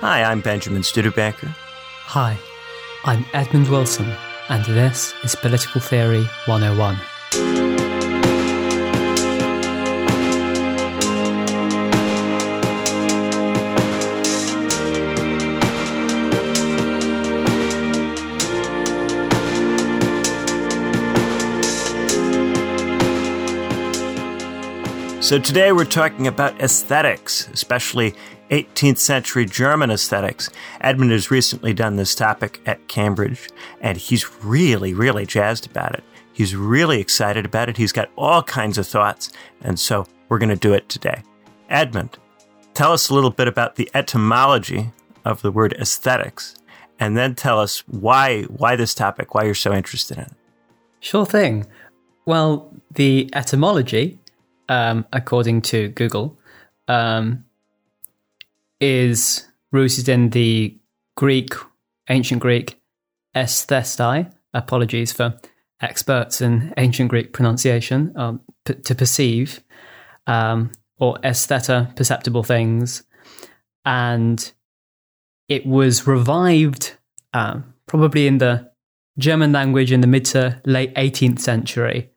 Hi, I'm Benjamin Studebaker. Hi, I'm Edmund Wilson, and this is Political Theory 101. So today we're talking about aesthetics, especially 18th century German aesthetics. Edmund has recently done this topic at Cambridge, and he's really, really jazzed about it. He's really excited about it. He's got all kinds of thoughts, and so we're going to do it today. Edmund, tell us a little bit about the etymology of the word aesthetics, and then tell us why why this topic, why you're so interested in it. Sure thing. Well, the etymology um, according to Google, um, is rooted in the Greek, ancient Greek, esthestai. Apologies for experts in ancient Greek pronunciation. Um, p- to perceive, um, or estheta, perceptible things, and it was revived um, probably in the German language in the mid to late 18th century,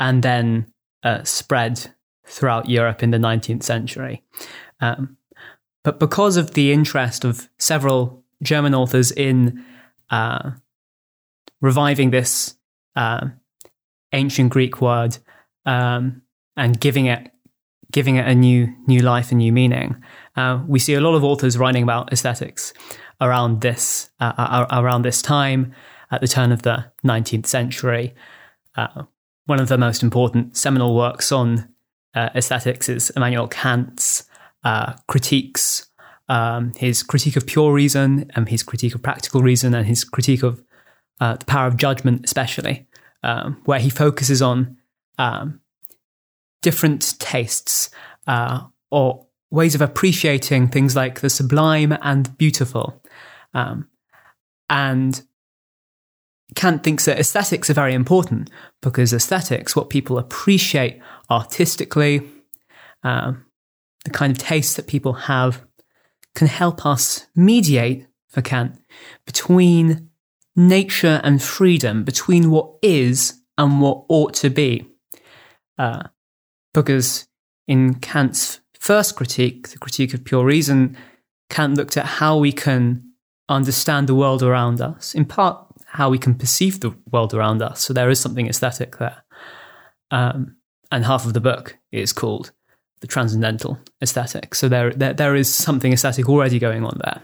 and then uh, spread throughout Europe in the 19th century. Um, but because of the interest of several German authors in uh, reviving this uh, ancient Greek word um, and giving it giving it a new new life and new meaning, uh, we see a lot of authors writing about aesthetics around this uh, around this time at the turn of the 19th century. Uh, one of the most important seminal works on uh, aesthetics is Immanuel Kant's uh, critiques, um, his critique of pure reason, and his critique of practical reason, and his critique of uh, the power of judgment, especially, um, where he focuses on um, different tastes uh, or ways of appreciating things like the sublime and beautiful. Um, and Kant thinks that aesthetics are very important because aesthetics, what people appreciate artistically, um, the kind of tastes that people have, can help us mediate, for Kant, between nature and freedom, between what is and what ought to be. Uh, because in Kant's first critique, the critique of pure reason, Kant looked at how we can understand the world around us, in part how we can perceive the world around us. So there is something aesthetic there. Um, and half of the book is called the transcendental aesthetic. So there, there, there is something aesthetic already going on there.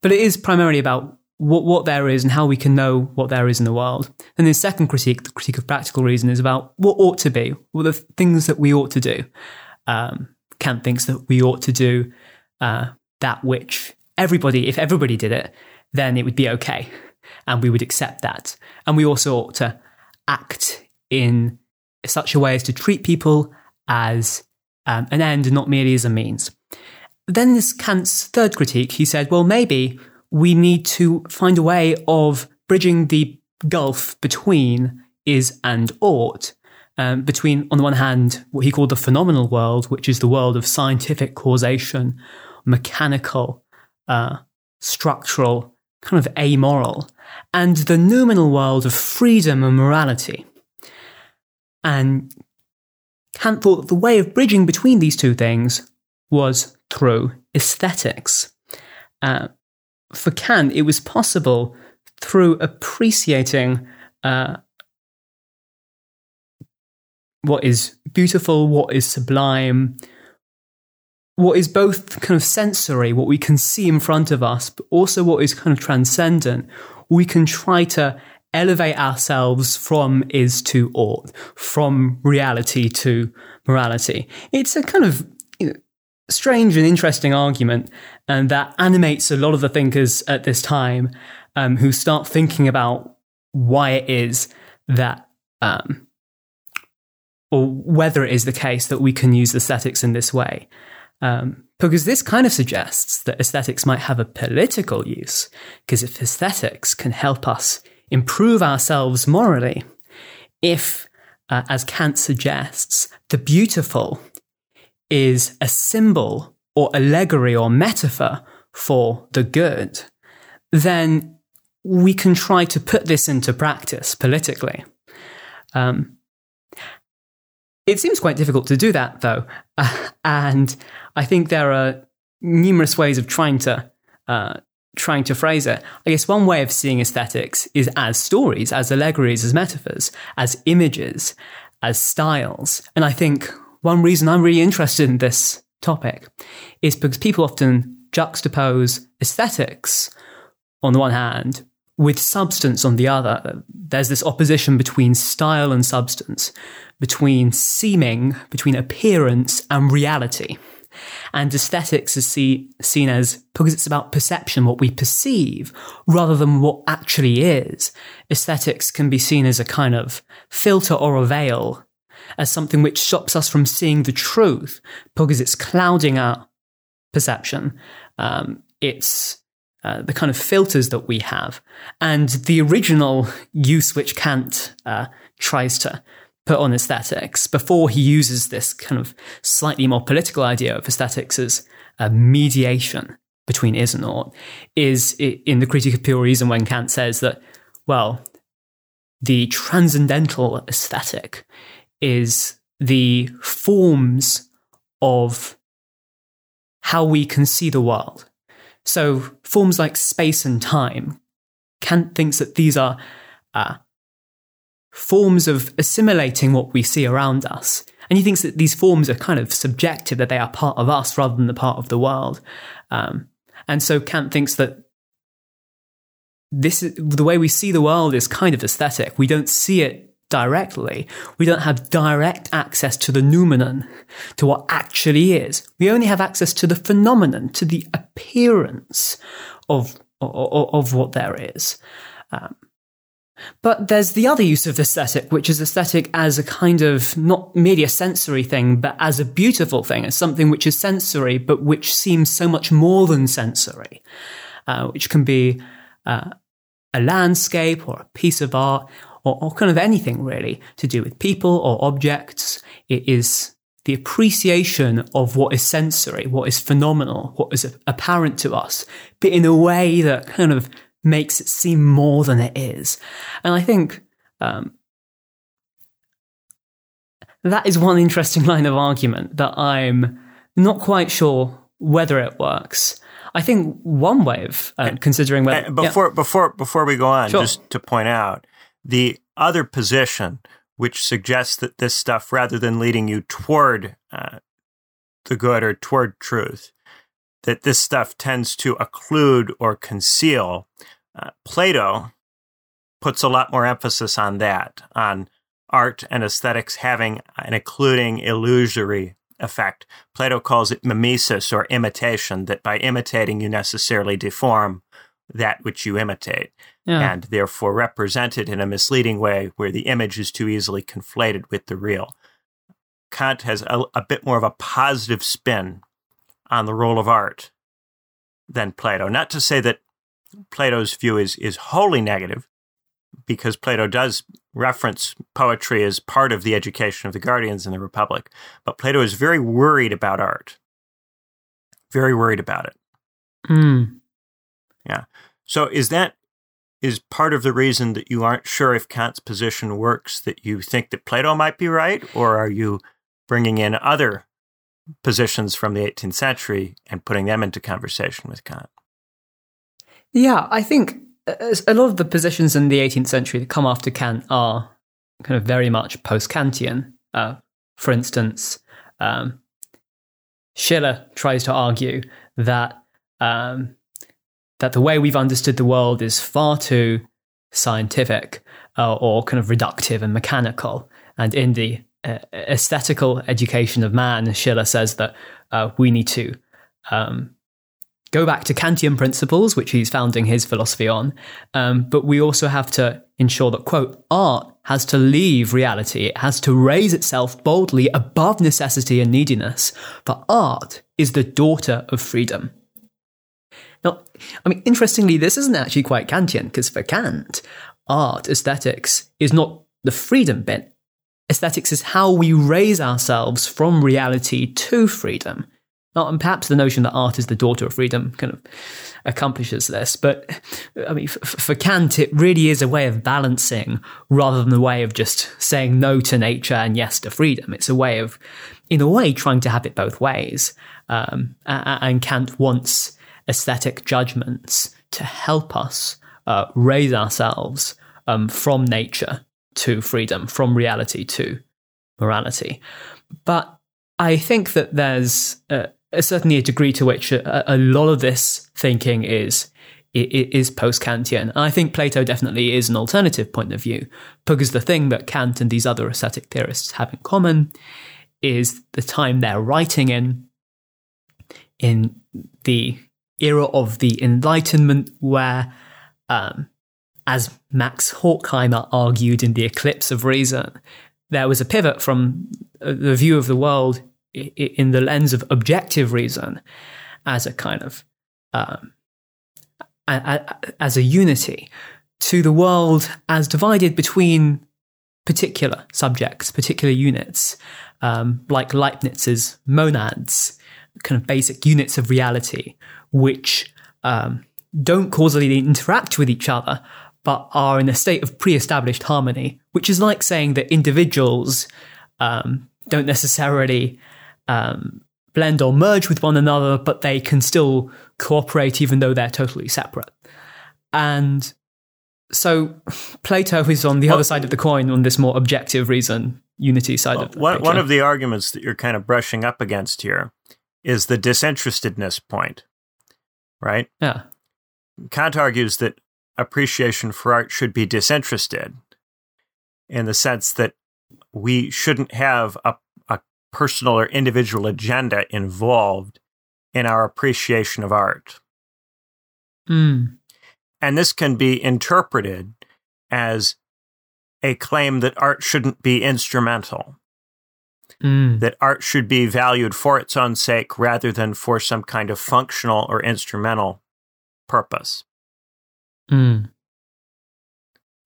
But it is primarily about what, what there is and how we can know what there is in the world. And the second critique, the critique of practical reason, is about what ought to be, what the things that we ought to do. Um, Kant thinks that we ought to do uh, that which everybody, if everybody did it, then it would be okay and we would accept that. And we also ought to act in such a way as to treat people as um, an end not merely as a means. Then this Kant's third critique, he said, well, maybe we need to find a way of bridging the gulf between is and ought. Um, between, on the one hand, what he called the phenomenal world, which is the world of scientific causation, mechanical, uh, structural, kind of amoral, and the noumenal world of freedom and morality. And Kant thought that the way of bridging between these two things was through aesthetics. Uh, for Kant, it was possible through appreciating uh, what is beautiful, what is sublime, what is both kind of sensory, what we can see in front of us, but also what is kind of transcendent, we can try to elevate ourselves from is to ought, from reality to morality. It's a kind of strange and interesting argument, and that animates a lot of the thinkers at this time um, who start thinking about why it is that, um, or whether it is the case that we can use aesthetics in this way. Um, because this kind of suggests that aesthetics might have a political use, because if aesthetics can help us improve ourselves morally, if, uh, as Kant suggests, the beautiful is a symbol or allegory or metaphor for the good, then we can try to put this into practice politically. Um, it seems quite difficult to do that, though, uh, and I think there are numerous ways of trying to uh, trying to phrase it. I guess one way of seeing aesthetics is as stories, as allegories, as metaphors, as images, as styles, and I think one reason I'm really interested in this topic is because people often juxtapose aesthetics on the one hand with substance on the other. There's this opposition between style and substance, between seeming, between appearance and reality. And aesthetics is see, seen as, because it's about perception, what we perceive, rather than what actually is. Aesthetics can be seen as a kind of filter or a veil, as something which stops us from seeing the truth, because it's clouding our perception. Um, it's uh, the kind of filters that we have. And the original use which Kant uh, tries to put on aesthetics before he uses this kind of slightly more political idea of aesthetics as a mediation between is and ought is in the critique of pure reason when Kant says that, well, the transcendental aesthetic is the forms of how we can see the world. So forms like space and time, Kant thinks that these are uh, forms of assimilating what we see around us. And he thinks that these forms are kind of subjective, that they are part of us rather than the part of the world. Um, and so Kant thinks that this is, the way we see the world is kind of aesthetic. We don't see it directly. We don't have direct access to the noumenon, to what actually is. We only have access to the phenomenon, to the appearance of, of, of what there is. Um, but there's the other use of aesthetic, which is aesthetic as a kind of not merely a sensory thing, but as a beautiful thing, as something which is sensory, but which seems so much more than sensory, uh, which can be uh, a landscape or a piece of art or, or kind of anything really to do with people or objects. It is the appreciation of what is sensory, what is phenomenal, what is apparent to us, but in a way that kind of makes it seem more than it is. And I think um, that is one interesting line of argument that I'm not quite sure whether it works. I think one way of uh, considering whether before yeah. before before we go on, sure. just to point out the other position, which suggests that this stuff, rather than leading you toward uh, the good or toward truth, that this stuff tends to occlude or conceal. Uh, Plato puts a lot more emphasis on that, on art and aesthetics having an occluding, illusory effect. Plato calls it mimesis or imitation, that by imitating you necessarily deform that which you imitate, yeah. and therefore represent it in a misleading way where the image is too easily conflated with the real. Kant has a, a bit more of a positive spin on the role of art than Plato. Not to say that Plato's view is, is wholly negative, because Plato does reference poetry as part of the education of the guardians in the Republic, but Plato is very worried about art. Very worried about it. Mm. Yeah. So is that is part of the reason that you aren't sure if Kant's position works that you think that Plato might be right or are you bringing in other positions from the 18th century and putting them into conversation with Kant? Yeah, I think a lot of the positions in the 18th century that come after Kant are kind of very much post Kantian. Uh, for instance, um, Schiller tries to argue that um, that the way we've understood the world is far too scientific uh, or kind of reductive and mechanical. And in the aesthetical education of man, Schiller says that uh, we need to um, go back to Kantian principles, which he's founding his philosophy on. Um, but we also have to ensure that, quote, art has to leave reality. It has to raise itself boldly above necessity and neediness. For art is the daughter of freedom. Now, I mean, interestingly, this isn't actually quite Kantian, because for Kant, art, aesthetics, is not the freedom bit. Aesthetics is how we raise ourselves from reality to freedom. Now, and perhaps the notion that art is the daughter of freedom kind of accomplishes this. But I mean, for, for Kant, it really is a way of balancing rather than a way of just saying no to nature and yes to freedom. It's a way of, in a way, trying to have it both ways. Um, and Kant wants aesthetic judgments to help us uh, raise ourselves um, from nature to freedom, from reality to morality. But I think that there's certainly a degree to which a, a lot of this thinking is is post-Kantian. I think Plato definitely is an alternative point of view, because the thing that Kant and these other aesthetic theorists have in common is the time they're writing in, in the era of the Enlightenment, where, um, as Max Horkheimer argued in The Eclipse of Reason, there was a pivot from uh, the view of the world in the lens of objective reason as a kind of um, as a unity to the world as divided between particular subjects, particular units, um, like Leibniz's monads, kind of basic units of reality, which um, don't causally interact with each other, but are in a state of pre established harmony, which is like saying that individuals um, don't necessarily um, blend or merge with one another, but they can still cooperate even though they're totally separate. And so Plato is on the well, other side of the coin on this more objective reason, unity side well, of the one, one of the arguments that you're kind of brushing up against here is the disinterestedness point, right? Yeah. Kant argues that appreciation for art should be disinterested in the sense that we shouldn't have a personal or individual agenda involved in our appreciation of art. Mm. And this can be interpreted as a claim that art shouldn't be instrumental, mm. that art should be valued for its own sake rather than for some kind of functional or instrumental purpose. Mm.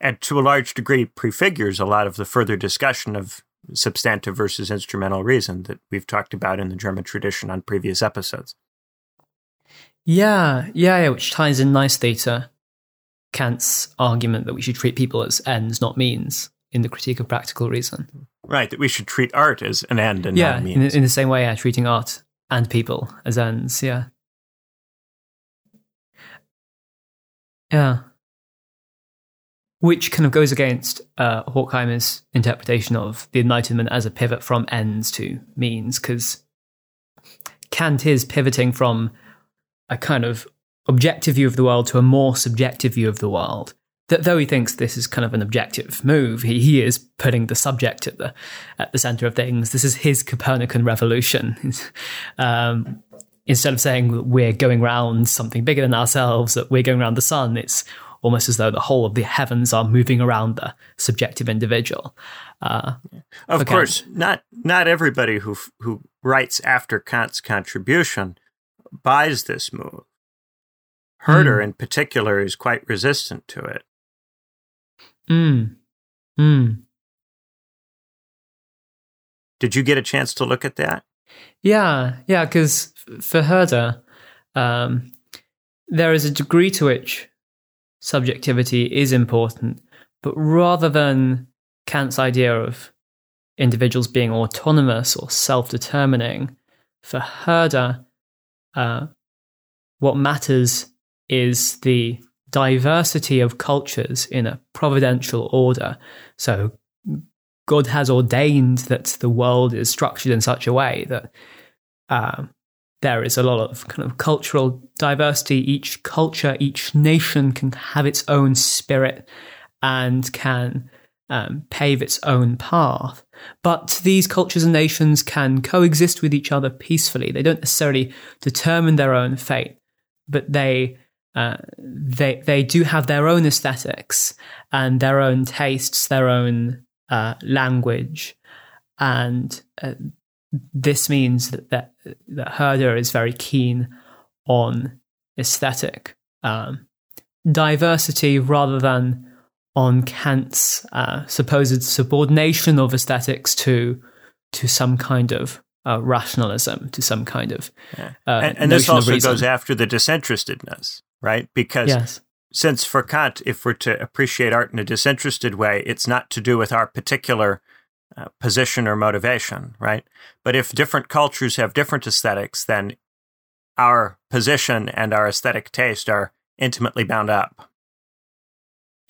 And to a large degree, prefigures a lot of the further discussion of substantive versus instrumental reason that we've talked about in the German tradition on previous episodes. Yeah, yeah, yeah, which ties in nicely to Kant's argument that we should treat people as ends, not means, in the critique of practical reason. Right, that we should treat art as an end and yeah, not means. In, in the same way, yeah, treating art and people as ends, yeah. Yeah which kind of goes against uh, Horkheimer's interpretation of the Enlightenment as a pivot from ends to means, because Kant is pivoting from a kind of objective view of the world to a more subjective view of the world. That though he thinks this is kind of an objective move, he, he is putting the subject at the at the center of things. This is his Copernican revolution. um, instead of saying we're going around something bigger than ourselves, that we're going around the sun, it's almost as though the whole of the heavens are moving around the subjective individual. Uh, of course, not not everybody who who writes after Kant's contribution buys this move. Herder, mm. in particular, is quite resistant to it. Mm. Mm. Did you get a chance to look at that? Yeah, yeah, because for Herder, um, there is a degree to which subjectivity is important, but rather than Kant's idea of individuals being autonomous or self determining, for Herder, uh, what matters is the diversity of cultures in a providential order. So, God has ordained that the world is structured in such a way that uh, there is a lot of kind of cultural diversity. Each culture, each nation can have its own spirit and can um, pave its own path. But these cultures and nations can coexist with each other peacefully. They don't necessarily determine their own fate, but they uh, they they do have their own aesthetics and their own tastes, their own uh, language, and uh, this means that, that, that Herder is very keen on aesthetic um, diversity rather than on Kant's uh, supposed subordination of aesthetics to to some kind of uh, rationalism to some kind of. Yeah. Uh, and, and this also goes after the disinterestedness, right? Because yes. Since for Kant, if we're to appreciate art in a disinterested way, it's not to do with our particular uh, position or motivation, right? But if different cultures have different aesthetics, then our position and our aesthetic taste are intimately bound up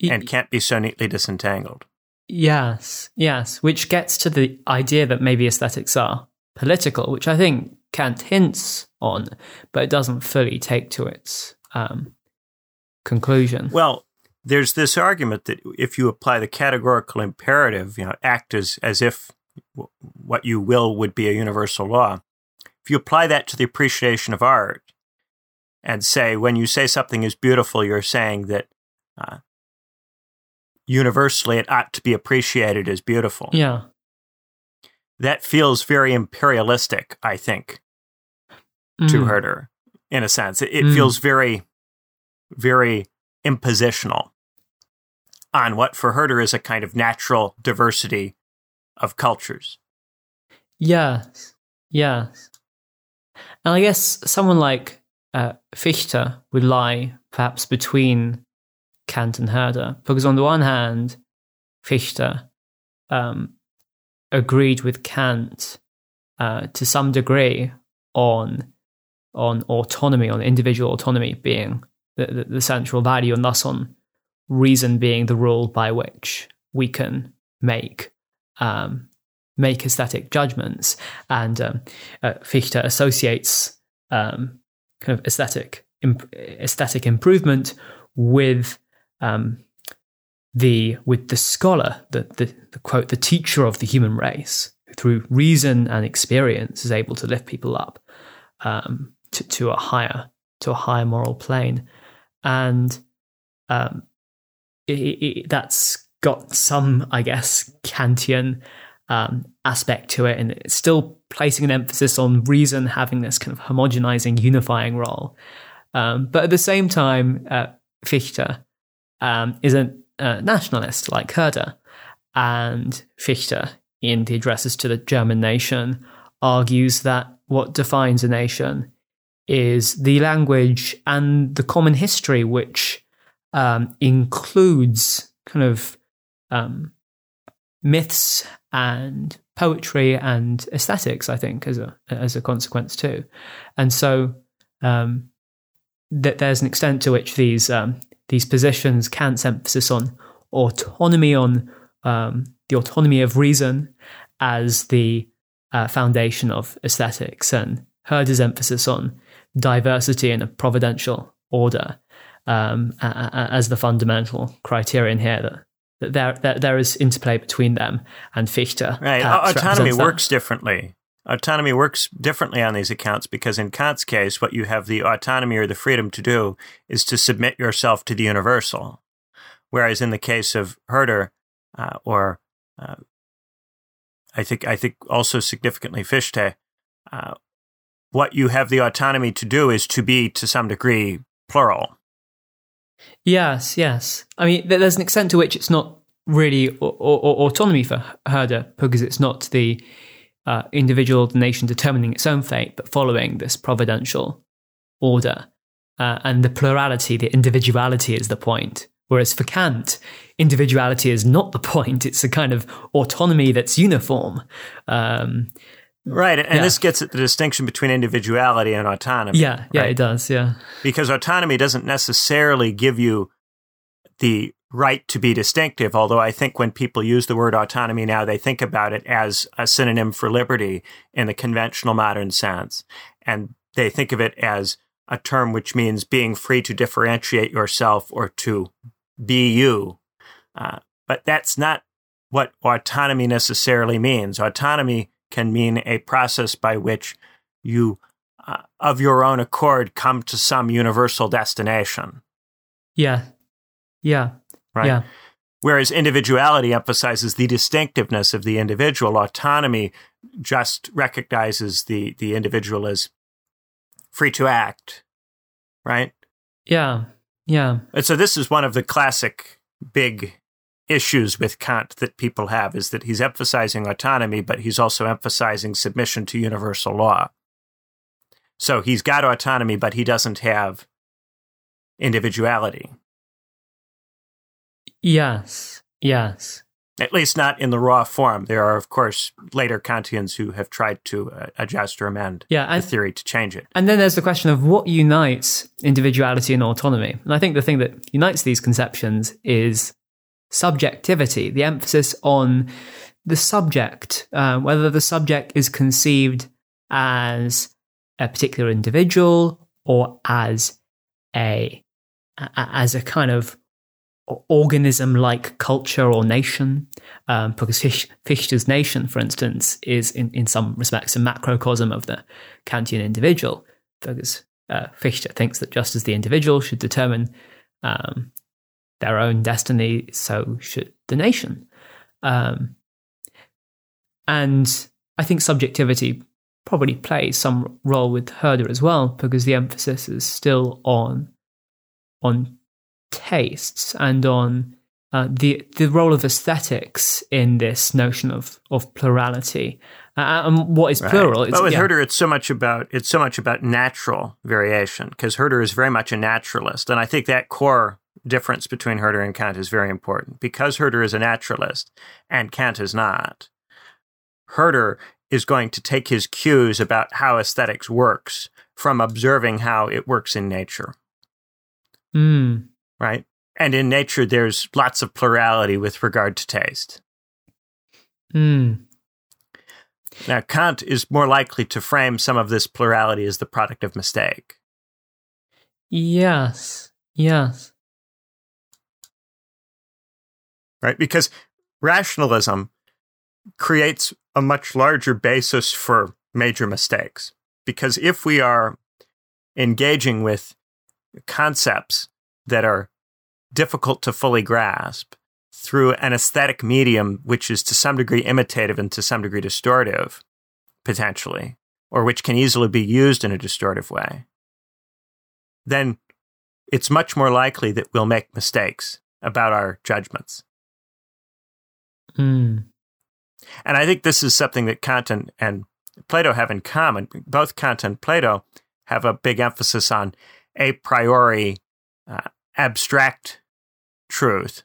and can't be so neatly disentangled. Yes, yes, which gets to the idea that maybe aesthetics are political, which I think Kant hints on, but it doesn't fully take to its um, conclusion. Well, there's this argument that if you apply the categorical imperative, you know, act as, as if what you will would be a universal law. If you apply that to the appreciation of art and say, when you say something is beautiful, you're saying that uh, universally it ought to be appreciated as beautiful. Yeah. That feels very imperialistic, I think, mm. to Herder, in a sense. It, it mm. feels very, very impositional on what for Herder is a kind of natural diversity of cultures. Yes, yes. And I guess someone like uh, Fichte would lie perhaps between Kant and Herder. Because on the one hand, Fichte um, agreed with Kant uh, to some degree on on autonomy, on individual autonomy being the, the, the, central value, and thus on reason being the rule by which we can make um, make aesthetic judgments. And um, uh, Fichte associates um, kind of aesthetic imp- aesthetic improvement with um, the with the scholar, the, the, the quote, the teacher of the human race, who through reason and experience is able to lift people up um, to, to a higher to a higher moral plane, and um, it, it, that's got some, I guess, Kantian um, aspect to it, and it's still placing an emphasis on reason having this kind of homogenizing, unifying role. Um, but at the same time, uh, Fichte um, is a nationalist like Herder. And Fichte, in the addresses to the German nation, argues that what defines a nation is the language and the common history, which um, includes kind of um, myths and poetry and aesthetics. I think as a as a consequence too, and so um, that there's an extent to which these um, these positions Kant's emphasis on autonomy, on um, the autonomy of reason as the uh, foundation of aesthetics, and Herder's emphasis on diversity and a providential order um, as the fundamental criterion here that that there, there, there is interplay between them and Fichte. Right. Autonomy works that. differently. Autonomy works differently on these accounts because in Kant's case, what you have the autonomy or the freedom to do is to submit yourself to the universal. Whereas in the case of Herder, uh, or uh, I think I think also significantly Fichte, uh, what you have the autonomy to do is to be to some degree plural. Yes, yes. I mean, there's an extent to which it's not really autonomy for Herder because it's not the uh, individual nation determining its own fate, but following this providential order. Uh, and the plurality, the individuality is the point. Whereas for Kant, individuality is not the point. It's a kind of autonomy that's uniform. Um, right. And yeah. this gets at the distinction between individuality and autonomy. Yeah. Yeah, right? it does. Yeah. Because autonomy doesn't necessarily give you the right to be distinctive. Although I think when people use the word autonomy now, they think about it as a synonym for liberty in the conventional modern sense. And they think of it as a term which means being free to differentiate yourself or to be you. Uh, but that's not what autonomy necessarily means. Autonomy can mean a process by which you, uh, of your own accord, come to some universal destination. Yeah. Yeah right? Yeah. Whereas individuality emphasizes the distinctiveness of the individual. Autonomy just recognizes the, the individual as free to act, right? Yeah. Yeah. And so this is one of the classic big issues with Kant that people have is that he's emphasizing autonomy, but he's also emphasizing submission to universal law. So he's got autonomy, but he doesn't have individuality. Yes, yes. At least not in the raw form. There are, of course, later Kantians who have tried to uh, adjust or amend yeah, and, the theory to change it. And then there's the question of what unites individuality and autonomy. And I think the thing that unites these conceptions is subjectivity, the emphasis on the subject, uh, whether the subject is conceived as a particular individual or as a as a kind of organism like culture or nation. Um, because Fichte's nation, for instance, is in, in some respects a macrocosm of the Kantian individual. Because uh, Fichte thinks that just as the individual should determine um, their own destiny, so should the nation. Um, and I think subjectivity probably plays some role with Herder as well, because the emphasis is still on on tastes and on uh, the the role of aesthetics in this notion of of plurality uh, and what is plural. Right. But with yeah. Herder, it's so much about it's so much about natural variation because Herder is very much a naturalist, and I think that core difference between Herder and Kant is very important because Herder is a naturalist and Kant is not. Herder is going to take his cues about how aesthetics works from observing how it works in nature. Mm right? And in nature, there's lots of plurality with regard to taste. Mm. Now, Kant is more likely to frame some of this plurality as the product of mistake. Yes, yes. Right? Because rationalism creates a much larger basis for major mistakes. Because if we are engaging with concepts that are difficult to fully grasp through an aesthetic medium, which is to some degree imitative and to some degree distortive, potentially, or which can easily be used in a distortive way, then it's much more likely that we'll make mistakes about our judgments. Mm. And I think this is something that Kant and, and Plato have in common. Both Kant and Plato have a big emphasis on a priori uh, abstract truth.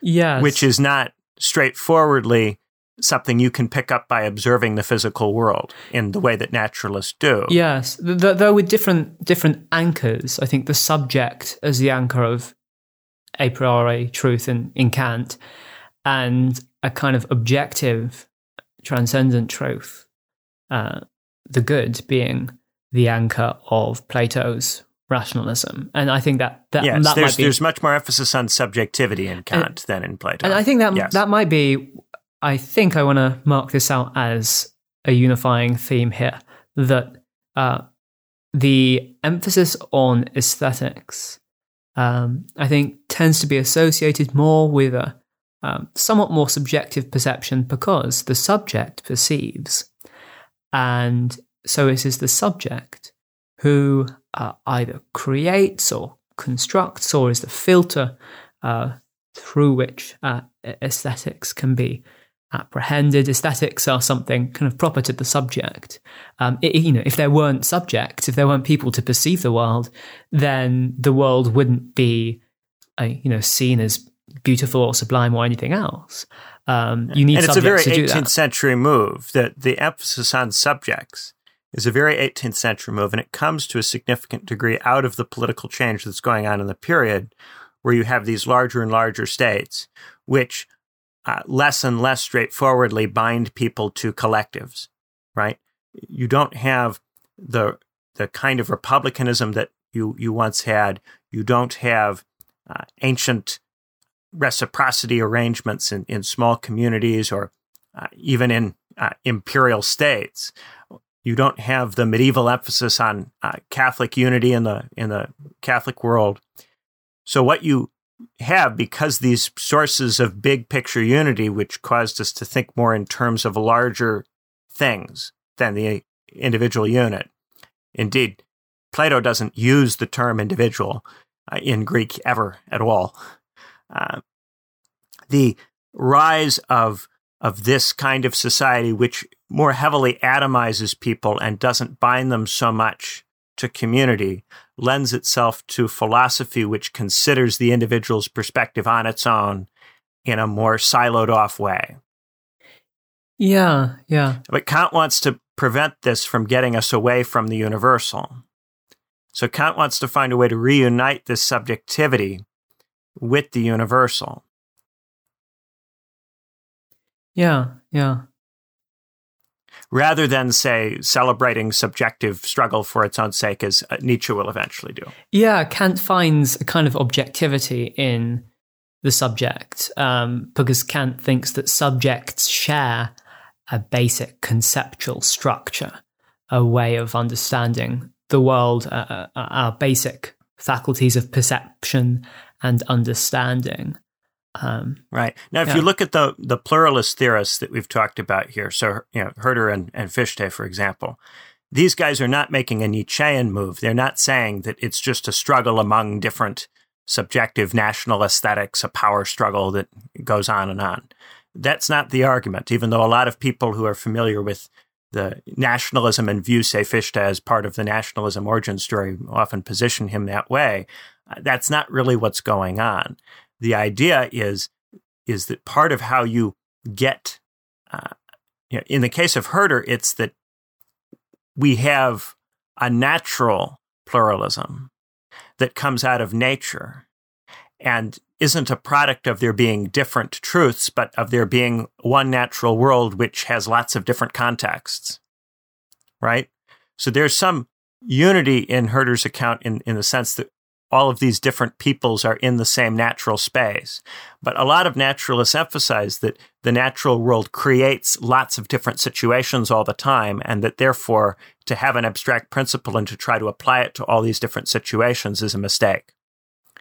Yes. Which is not straightforwardly something you can pick up by observing the physical world in the way that naturalists do. Yes, though with different different anchors. I think the subject as the anchor of a priori truth in, in Kant, and a kind of objective, transcendent truth, uh, the good being the anchor of Plato's rationalism, and I think that that, yes, that there's, be, there's much more emphasis on subjectivity in Kant and, than in Plato, and I think that yes. that might be. I think I want to mark this out as a unifying theme here that uh, the emphasis on aesthetics, um, I think, tends to be associated more with a um, somewhat more subjective perception because the subject perceives, and so it is the subject who uh, either creates or constructs or is the filter uh, through which uh, aesthetics can be apprehended. Aesthetics are something kind of proper to the subject. Um, it, you know, if there weren't subjects, if there weren't people to perceive the world, then the world wouldn't be, uh, you know, seen as beautiful or sublime or anything else. Um, you need and it's a very 18th century move that the emphasis on subjects is a very 18th century move, and it comes to a significant degree out of the political change that's going on in the period, where you have these larger and larger states, which uh, less and less straightforwardly bind people to collectives, right? You don't have the the kind of republicanism that you you once had. You don't have uh, ancient reciprocity arrangements in, in small communities or uh, even in uh, imperial states you don't have the medieval emphasis on uh, Catholic unity in the in the Catholic world. So what you have because these sources of big picture unity, which caused us to think more in terms of larger things than the individual unit. Indeed, Plato doesn't use the term individual uh, in Greek ever at all. Uh, the rise of of this kind of society, which more heavily atomizes people and doesn't bind them so much to community, lends itself to philosophy which considers the individual's perspective on its own in a more siloed off way. Yeah, yeah. But Kant wants to prevent this from getting us away from the universal. So Kant wants to find a way to reunite this subjectivity with the universal. Yeah, yeah. Rather than, say, celebrating subjective struggle for its own sake, as uh, Nietzsche will eventually do. Yeah, Kant finds a kind of objectivity in the subject um, because Kant thinks that subjects share a basic conceptual structure, a way of understanding the world, uh, uh, our basic faculties of perception and understanding. Um, right now, if yeah. you look at the the pluralist theorists that we've talked about here, so you know Herder and, and Fichte, for example, these guys are not making a Nietzschean move. They're not saying that it's just a struggle among different subjective national aesthetics, a power struggle that goes on and on. That's not the argument, even though a lot of people who are familiar with the nationalism and view say Fichte as part of the nationalism origin story often position him that way. That's not really what's going on. The idea is is that part of how you get, uh, you know, in the case of Herder, it's that we have a natural pluralism that comes out of nature, and isn't a product of there being different truths, but of there being one natural world which has lots of different contexts. Right? So there's some unity in Herder's account in, in the sense that all of these different peoples are in the same natural space. But a lot of naturalists emphasize that the natural world creates lots of different situations all the time, and that therefore to have an abstract principle and to try to apply it to all these different situations is a mistake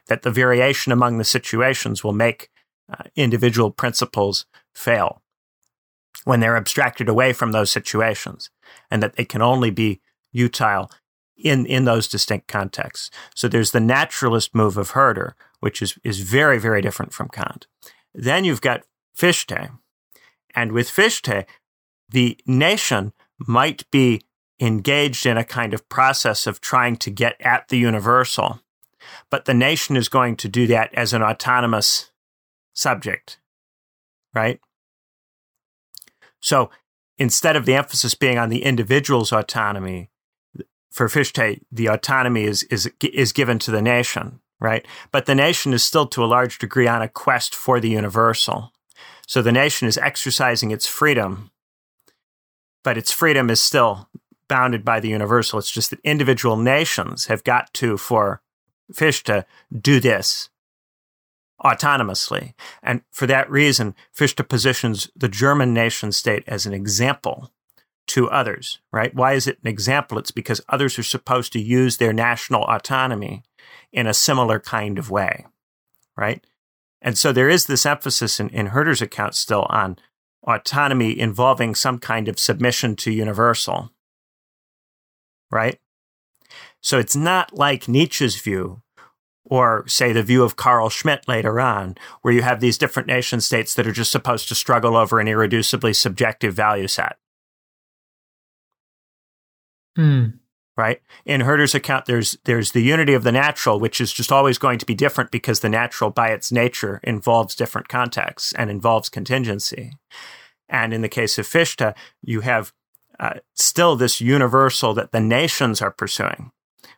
that the variation among the situations will make uh, individual principles fail when they're abstracted away from those situations, and that they can only be utile in, in those distinct contexts. So there's the naturalist move of Herder, which is, is very, very different from Kant. Then you've got Fichte. And with Fichte, the nation might be engaged in a kind of process of trying to get at the universal but the nation is going to do that as an autonomous subject, right? So instead of the emphasis being on the individual's autonomy, for Fichte, the autonomy is, is, is given to the nation, right? But the nation is still to a large degree on a quest for the universal. So the nation is exercising its freedom, but its freedom is still bounded by the universal. It's just that individual nations have got to, for Fichte do this autonomously. And for that reason, Fichte positions the German nation state as an example to others, right? Why is it an example? It's because others are supposed to use their national autonomy in a similar kind of way, right? And so there is this emphasis in, in Herder's account still on autonomy involving some kind of submission to universal, right? So it's not like Nietzsche's view, or say the view of Carl Schmitt later on, where you have these different nation states that are just supposed to struggle over an irreducibly subjective value set. Mm. Right? In Herder's account, there's there's the unity of the natural, which is just always going to be different because the natural by its nature involves different contexts and involves contingency. And in the case of Fichte, you have uh, still this universal that the nations are pursuing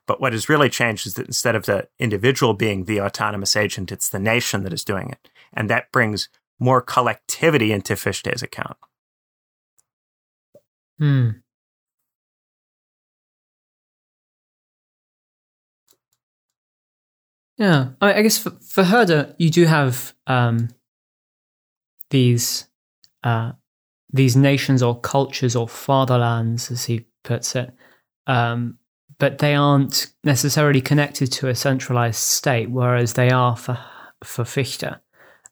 but what has really changed is that instead of the individual being the autonomous agent, it's the nation that is doing it. And that brings more collectivity into Fichte's account. Hmm. Yeah, I guess for, for Herder, you do have um, these uh, these nations or cultures or fatherlands, as he puts it, um, but they aren't necessarily connected to a centralized state, whereas they are for for Fichte.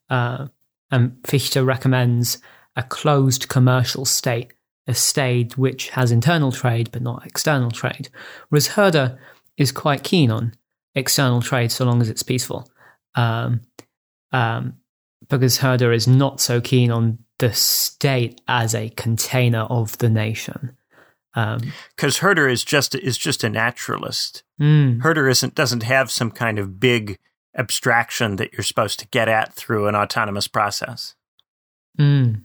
Uh, and Fichte recommends a closed commercial state, a state which has internal trade but not external trade, whereas Herder is quite keen on external trade so long as it's peaceful. Um, um, because Herder is not so keen on the state as a container of the nation. Because um, Herder is just is just a naturalist. Mm. Herder isn't doesn't have some kind of big abstraction that you're supposed to get at through an autonomous process. Mm.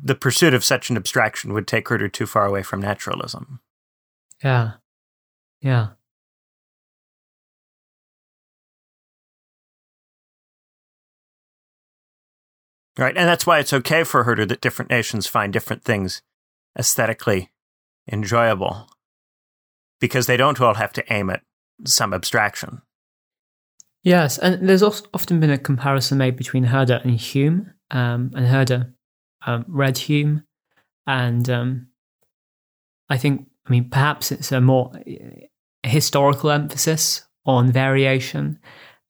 The pursuit of such an abstraction would take Herder too far away from naturalism. Yeah. Yeah. Right. And that's why it's okay for Herder that different nations find different things aesthetically enjoyable because they don't all have to aim at some abstraction. Yes, and there's often been a comparison made between Herder and Hume, um, and Herder um, read Hume, and um, I think, I mean, perhaps it's a more historical emphasis on variation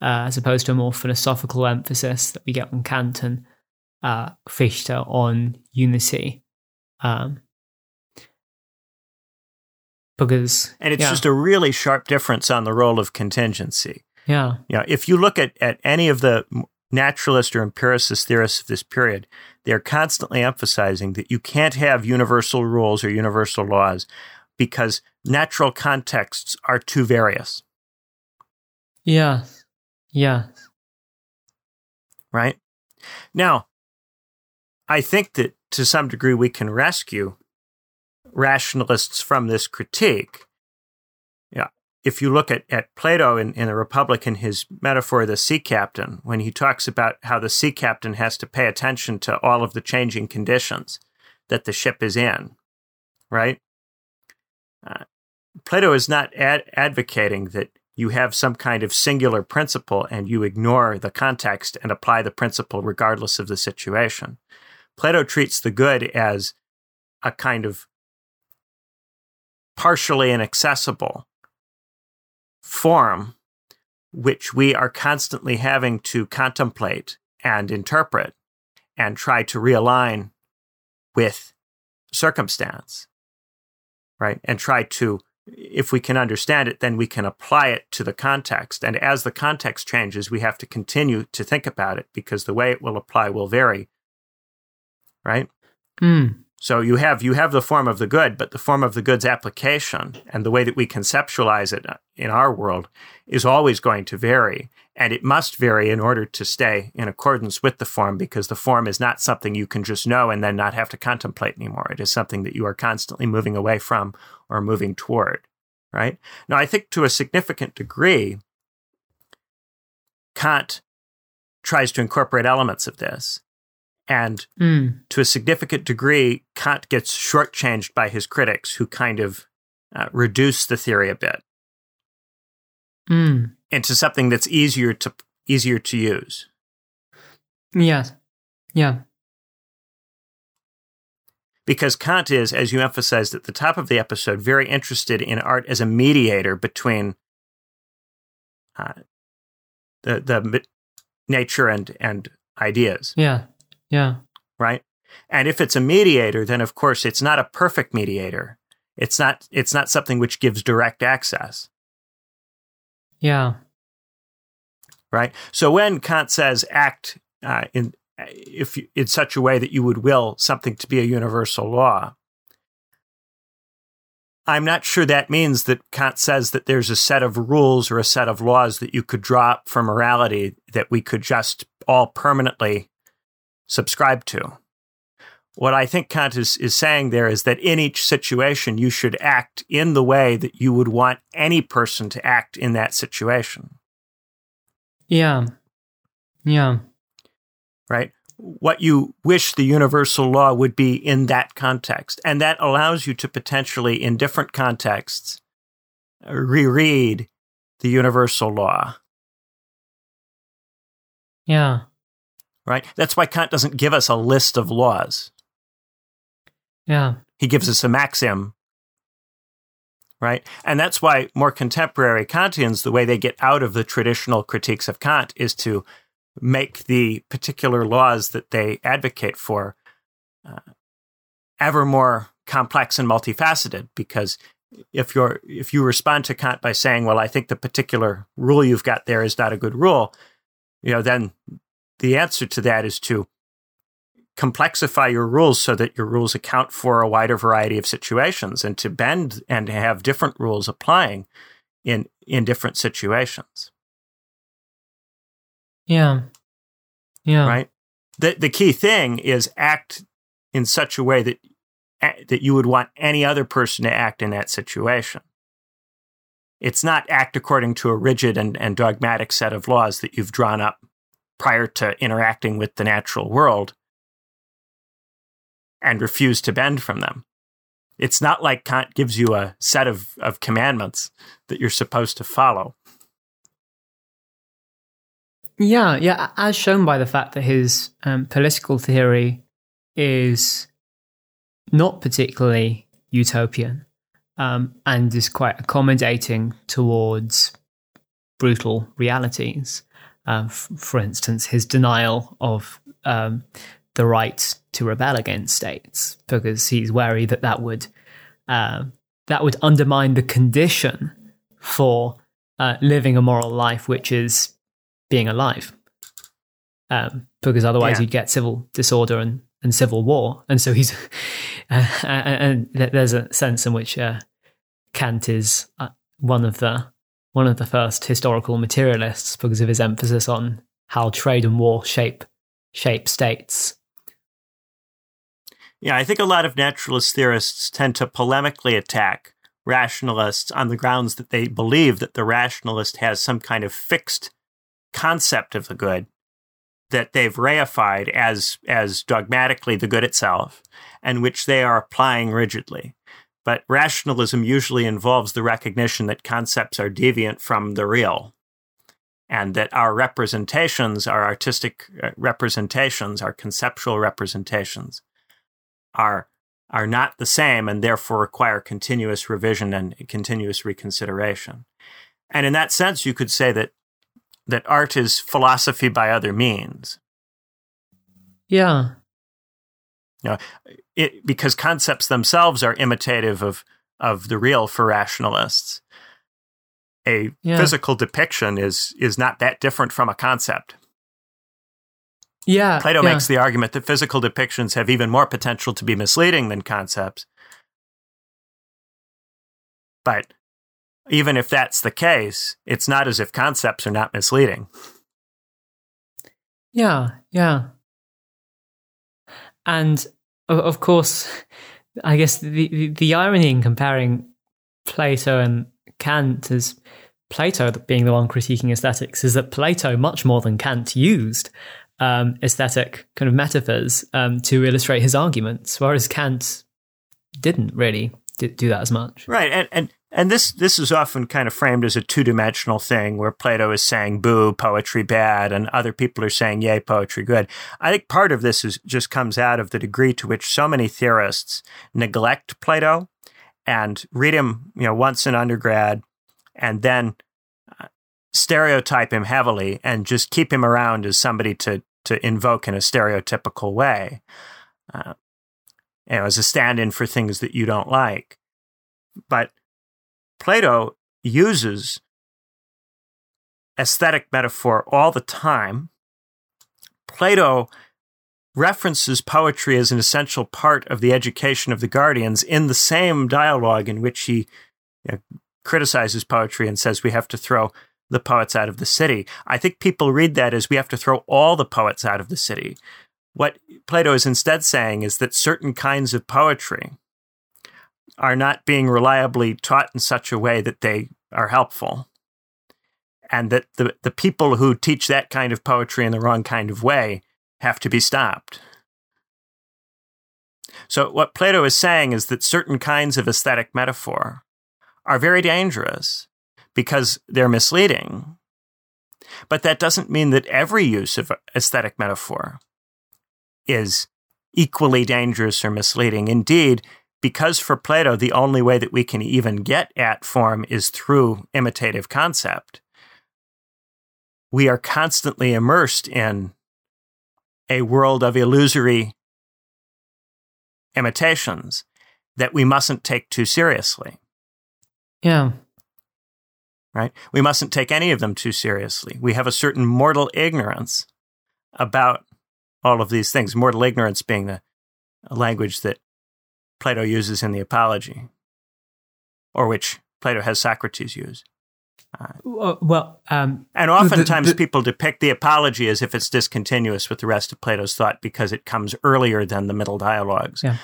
uh, as opposed to a more philosophical emphasis that we get on Kant and uh, Fichte on unity. Um, because and it's yeah. just a really sharp difference on the role of contingency. Yeah, yeah. If you look at at any of the naturalist or empiricist theorists of this period, they're constantly emphasizing that you can't have universal rules or universal laws because natural contexts are too various. Yes. Yes. Right? Now, I think that to some degree we can rescue rationalists from this critique. Yeah. If you look at, at Plato in, in the Republic in his metaphor of the sea captain, when he talks about how the sea captain has to pay attention to all of the changing conditions that the ship is in, right? Uh, Plato is not ad- advocating that you have some kind of singular principle and you ignore the context and apply the principle regardless of the situation. Plato treats the good as a kind of partially inaccessible form which we are constantly having to contemplate and interpret and try to realign with circumstance, right? And try to, if we can understand it, then we can apply it to the context. And as the context changes, we have to continue to think about it because the way it will apply will vary, right? Mm. So you have you have the form of the good, but the form of the good's application and the way that we conceptualize it in our world is always going to vary, and it must vary in order to stay in accordance with the form because the form is not something you can just know and then not have to contemplate anymore. It is something that you are constantly moving away from or moving toward, right? Now, I think to a significant degree Kant tries to incorporate elements of this and mm. to a significant degree, Kant gets shortchanged by his critics who kind of uh, reduce the theory a bit mm. into something that's easier to easier to use. Yes. Yeah. Because Kant is, as you emphasized at the top of the episode, very interested in art as a mediator between uh, the the nature and and ideas. Yeah. Yeah. Right. And if it's a mediator, then of course it's not a perfect mediator. It's not it's not something which gives direct access. Yeah. Right. So when Kant says act uh, in if you, in such a way that you would will something to be a universal law, I'm not sure that means that Kant says that there's a set of rules or a set of laws that you could drop for morality that we could just all permanently subscribe to. What I think Kant is, is saying there is that in each situation, you should act in the way that you would want any person to act in that situation. Yeah. Yeah. Right? What you wish the universal law would be in that context. And that allows you to potentially, in different contexts, reread the universal law. Yeah right? That's why Kant doesn't give us a list of laws. Yeah. He gives us a maxim, right? And that's why more contemporary Kantians, the way they get out of the traditional critiques of Kant is to make the particular laws that they advocate for uh, ever more complex and multifaceted because if you're if you respond to Kant by saying, "Well, I think the particular rule you've got there is not a good rule," you know, then the answer to that is to complexify your rules so that your rules account for a wider variety of situations and to bend and have different rules applying in in different situations. Yeah. Yeah. Right? The the key thing is act in such a way that that you would want any other person to act in that situation. It's not act according to a rigid and, and dogmatic set of laws that you've drawn up prior to interacting with the natural world and refuse to bend from them. It's not like Kant gives you a set of, of commandments that you're supposed to follow. Yeah, yeah, as shown by the fact that his um, political theory is not particularly utopian um, and is quite accommodating towards brutal realities. Uh, f- for instance, his denial of um, the right to rebel against states because he's wary that that would uh, that would undermine the condition for uh, living a moral life, which is being alive. Um, because otherwise, yeah. you'd get civil disorder and, and civil war. And so he's, uh, and there's a sense in which uh, Kant is uh, one of the one of the first historical materialists because of his emphasis on how trade and war shape shape states yeah, I think a lot of naturalist theorists tend to polemically attack rationalists on the grounds that they believe that the rationalist has some kind of fixed concept of the good that they've reified as as dogmatically the good itself and which they are applying rigidly. But rationalism usually involves the recognition that concepts are deviant from the real and that our representations, our artistic uh, representations, our conceptual representations, are are not the same and therefore require continuous revision and continuous reconsideration. And in that sense, you could say that that art is philosophy by other means. Yeah. You know, it, because concepts themselves are imitative of of the real for rationalists. A yeah. physical depiction is is not that different from a concept. Yeah. Plato yeah. makes the argument that physical depictions have even more potential to be misleading than concepts. But even if that's the case, it's not as if concepts are not misleading. Yeah, yeah. And of course, I guess the, the, the irony in comparing Plato and Kant is Plato being the one critiquing aesthetics is that Plato, much more than Kant, used um, aesthetic kind of metaphors um, to illustrate his arguments, whereas Kant didn't really do that as much. Right, and and and this this is often kind of framed as a two dimensional thing, where Plato is saying "boo, poetry bad," and other people are saying "yay, poetry good." I think part of this is just comes out of the degree to which so many theorists neglect Plato and read him, you know, once in undergrad, and then stereotype him heavily and just keep him around as somebody to to invoke in a stereotypical way, uh, you know, as a stand-in for things that you don't like. But Plato uses aesthetic metaphor all the time. Plato references poetry as an essential part of the education of the guardians in the same dialogue in which he you know, criticizes poetry and says we have to throw the poets out of the city. I think people read that as we have to throw all the poets out of the city. What Plato is instead saying is that certain kinds of poetry are not being reliably taught in such a way that they are helpful. And that the, the people who teach that kind of poetry in the wrong kind of way have to be stopped. So, what Plato is saying is that certain kinds of aesthetic metaphor are very dangerous because they're misleading. But that doesn't mean that every use of aesthetic metaphor is equally dangerous or misleading. Indeed, because for Plato, the only way that we can even get at form is through imitative concept, we are constantly immersed in a world of illusory imitations that we mustn't take too seriously. Yeah right? We mustn't take any of them too seriously. We have a certain mortal ignorance about all of these things. Mortal ignorance being the language that Plato uses in the Apology, or which Plato has Socrates use. Uh, well, um, and oftentimes the, the, people depict the Apology as if it's discontinuous with the rest of Plato's thought because it comes earlier than the middle dialogues. Yeah.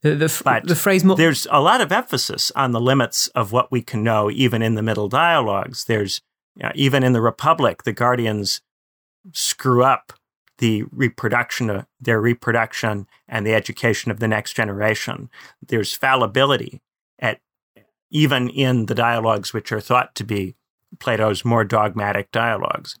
The, the, but the phrase mo- there's a lot of emphasis on the limits of what we can know, even in the middle dialogues. There's you know, even in the Republic, the guardians screw up the reproduction of their reproduction and the education of the next generation. There's fallibility at even in the dialogues which are thought to be Plato's more dogmatic dialogues.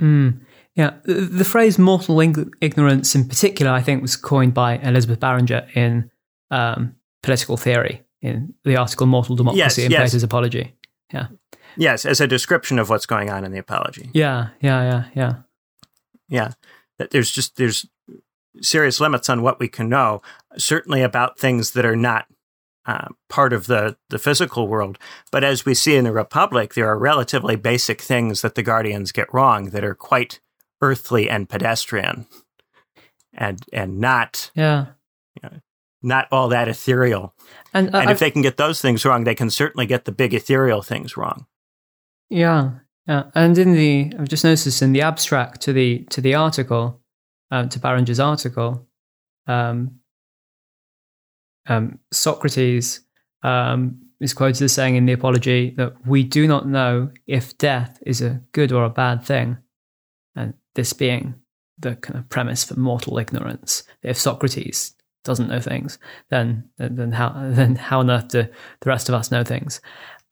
Mm. Yeah, the, the, phrase mortal ignorance in particular, I think, was coined by Elizabeth Barringer in um, Political Theory, in the article Mortal Democracy yes, in yes. Plato's Apology. Yeah. Yes, as a description of what's going on in the Apology. Yeah, yeah, yeah, yeah. Yeah. That there's just, there's serious limits on what we can know, certainly about things that are not uh, part of the, the physical world. But as we see in the Republic, there are relatively basic things that the Guardians get wrong that are quite earthly and pedestrian, and and not yeah, you know, not all that ethereal. And, uh, and if they can get those things wrong, they can certainly get the big ethereal things wrong. Yeah, yeah. And in the I've just noticed in the abstract to the to the article, um, to Barringer's article, um, um, Socrates um, is quoted as saying in the Apology that we do not know if death is a good or a bad thing, and this being the kind of premise for mortal ignorance. If Socrates doesn't know things, then then how then how on earth do the rest of us know things?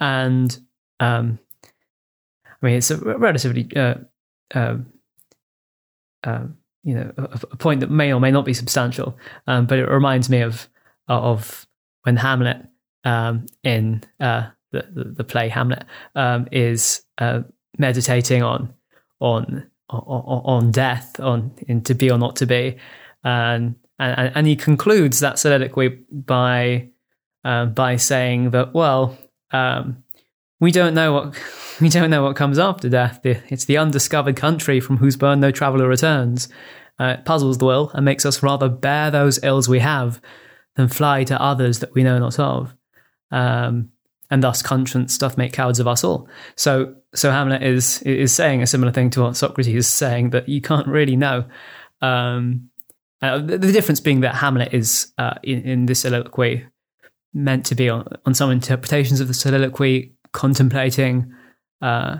And um, I mean, it's a relatively uh, uh, uh, you know a, a, point that may or may not be substantial, um, but it reminds me of of when Hamlet um, in uh, the, the, the play Hamlet um, is uh, meditating on on on, death, on in to be or not to be, and and, and he concludes that soliloquy by uh, by saying that well. Um, we don't know what we don't know what comes after death. It's the undiscovered country from whose burn no traveller returns. Uh, it puzzles the will and makes us rather bear those ills we have than fly to others that we know not of. Um, and thus conscience doth make cowards of us all. So, so Hamlet is is saying a similar thing to what Socrates is saying that you can't really know. Um, uh, the, the, difference being that Hamlet is uh, in, in this soliloquy meant to be on, on some interpretations of the soliloquy contemplating uh,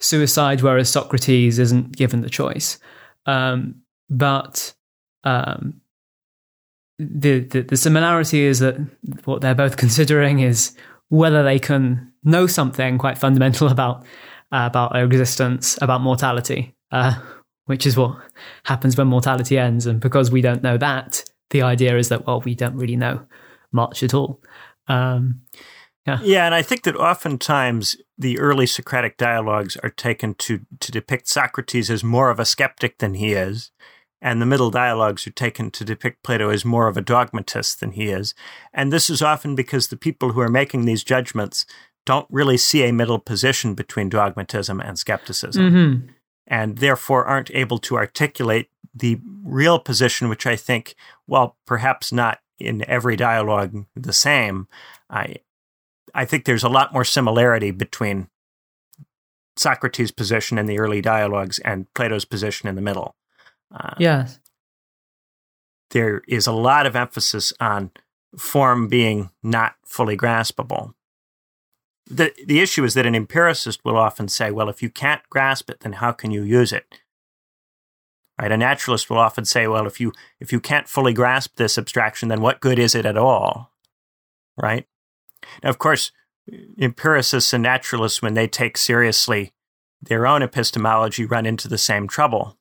suicide, whereas Socrates isn't given the choice. Um, but um, the, the, the similarity is that what they're both considering is whether they can know something quite fundamental about uh, about our existence, about mortality, uh, which is what happens when mortality ends. And because we don't know that, the idea is that well, we don't really know much at all. Um, yeah. yeah, and I think that oftentimes the early Socratic dialogues are taken to to depict Socrates as more of a skeptic than he is, and the middle dialogues are taken to depict Plato as more of a dogmatist than he is. And this is often because the people who are making these judgments don't really see a middle position between dogmatism and skepticism, mm-hmm. and therefore aren't able to articulate the real position, which I think, well, perhaps not in every dialogue the same, I I think there's a lot more similarity between Socrates' position in the early dialogues and Plato's position in the middle. Uh, yes. There is a lot of emphasis on form being not fully graspable. The, the issue is that an empiricist will often say, well, if you can't grasp it, then how can you use it? Right? A naturalist will often say, well, if you if you can't fully grasp this abstraction, then what good is it at all? Right? Now, of course, empiricists and naturalists, when they take seriously their own epistemology, run into the same trouble.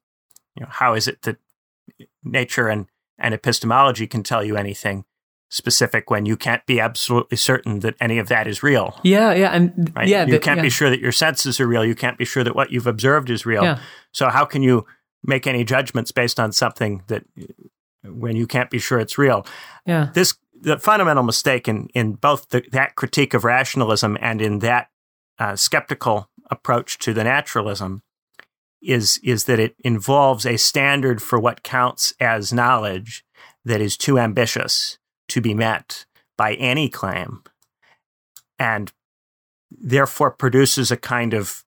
You know, how is it that nature and, and epistemology can tell you anything specific when you can't be absolutely certain that any of that is real? Yeah, yeah, and right? yeah, you can't yeah. be sure that your senses are real. You can't be sure that what you've observed is real. Yeah. So how can you make any judgments based on something that when you can't be sure it's real? Yeah, this the fundamental mistake in in both the, that critique of rationalism and in that uh, skeptical approach to the naturalism is is that it involves a standard for what counts as knowledge that is too ambitious to be met by any claim and therefore produces a kind of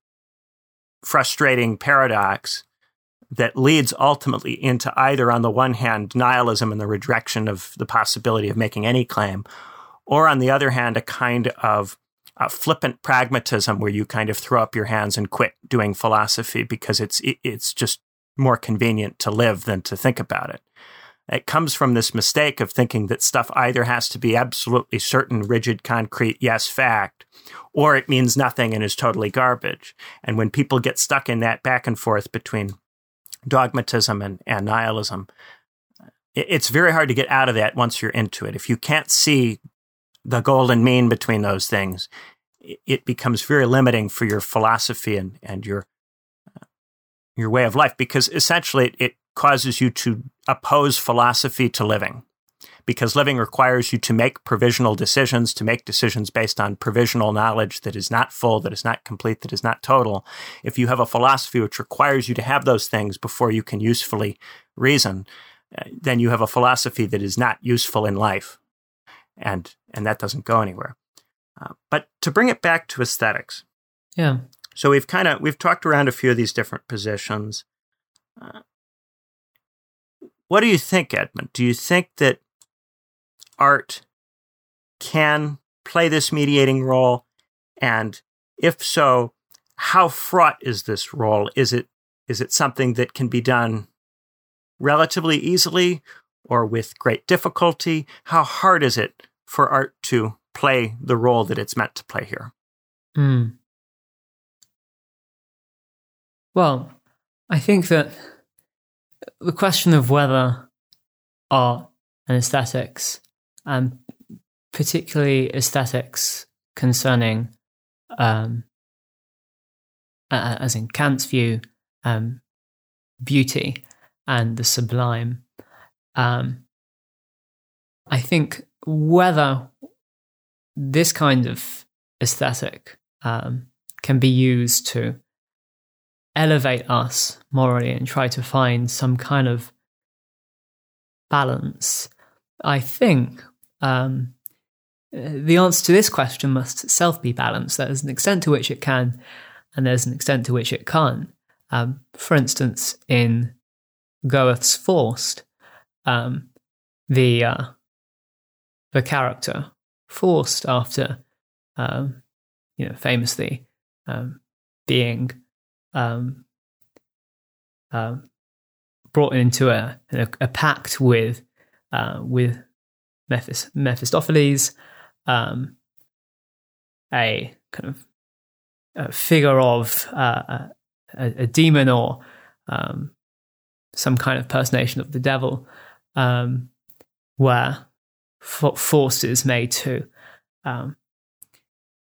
frustrating paradox that leads ultimately into either on the one hand nihilism and the rejection of the possibility of making any claim or on the other hand a kind of flippant pragmatism where you kind of throw up your hands and quit doing philosophy because it's it's just more convenient to live than to think about it. It comes from this mistake of thinking that stuff either has to be absolutely certain, rigid, concrete, yes, fact, or it means nothing and is totally garbage. And when people get stuck in that back and forth between dogmatism and, and nihilism, it's very hard to get out of that once you're into it. If you can't see the golden mean between those things, it becomes very limiting for your philosophy and, and your uh, your way of life because essentially it, it causes you to oppose philosophy to living because living requires you to make provisional decisions, to make decisions based on provisional knowledge that is not full, that is not complete, that is not total. If you have a philosophy which requires you to have those things before you can usefully reason, uh, then you have a philosophy that is not useful in life and and that doesn't go anywhere. Uh, but to bring it back to aesthetics, yeah. So we've kind of we've talked around a few of these different positions. Uh, what do you think, Edmund? Do you think that art can play this mediating role? And if so, how fraught is this role? Is it is it something that can be done relatively easily or with great difficulty? How hard is it for art to play the role that it's meant to play here? Mm. Well, I think that the question of whether art and aesthetics, and particularly aesthetics concerning, um, as in Kant's view, um, beauty and the sublime, um, I think whether this kind of aesthetic um, can be used to elevate us morally and try to find some kind of balance, I think um, the answer to this question must itself be balanced. There's an extent to which it can, and there's an extent to which it can't. Um, for instance, in Goethe's Faust, um, the uh, the character Faust after, um, you know, famously um, being um, uh, brought into a, a, a pact with uh, with Mephis- Mephistopheles, um, a kind of a figure of uh, a, a, demon or um, some kind of personation of the devil, um, where Faust is made to, um,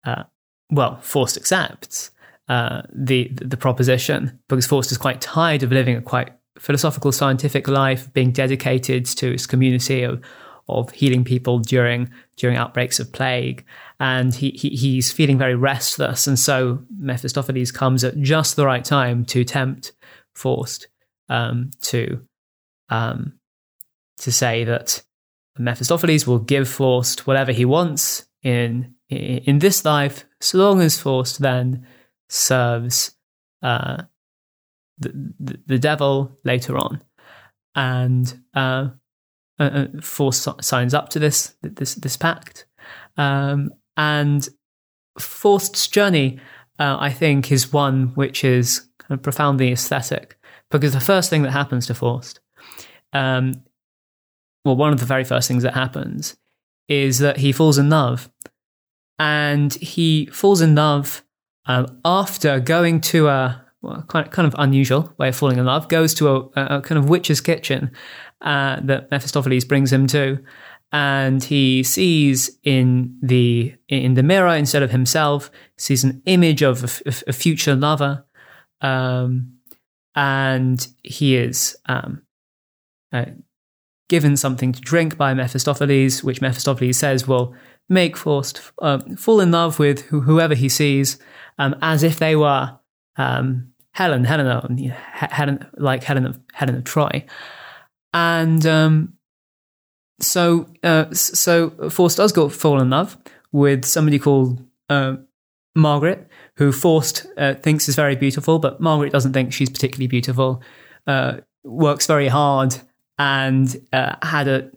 uh, well, Faust accepts uh, the the proposition because Faust is quite tired of living a quite philosophical, scientific life, being dedicated to his community of of healing people during during outbreaks of plague, and he, he he's feeling very restless, and so Mephistopheles comes at just the right time to tempt Faust um, to um, to say that Mephistopheles will give Faust whatever he wants in in this life, so long as Faust then serves uh, the, the, the devil later on, and uh, uh, uh Faust signs up to this this this pact, um, and Faust's journey, uh, I think, is one which is kind of profoundly aesthetic because the first thing that happens to Faust um, well, one of the very first things that happens is that he falls in love. And he falls in love um, after going to a well, kind, kind of unusual way of falling in love, goes to a, a kind of witch's kitchen uh, that Mephistopheles brings him to. And he sees in the in the mirror instead of himself, sees an image of a, future lover, um, and he is um, uh, given something to drink by Mephistopheles, which Mephistopheles says will make Faust um, fall in love with wh- whoever he sees, um, as if they were um, Helen, Helena, Helen, like Helen of Helen of Troy, and um, so uh, so Faust does go fall in love with somebody called uh, Margaret, who Faust uh, thinks is very beautiful, but Margaret doesn't think she's particularly beautiful. Uh, works very hard and uh, had a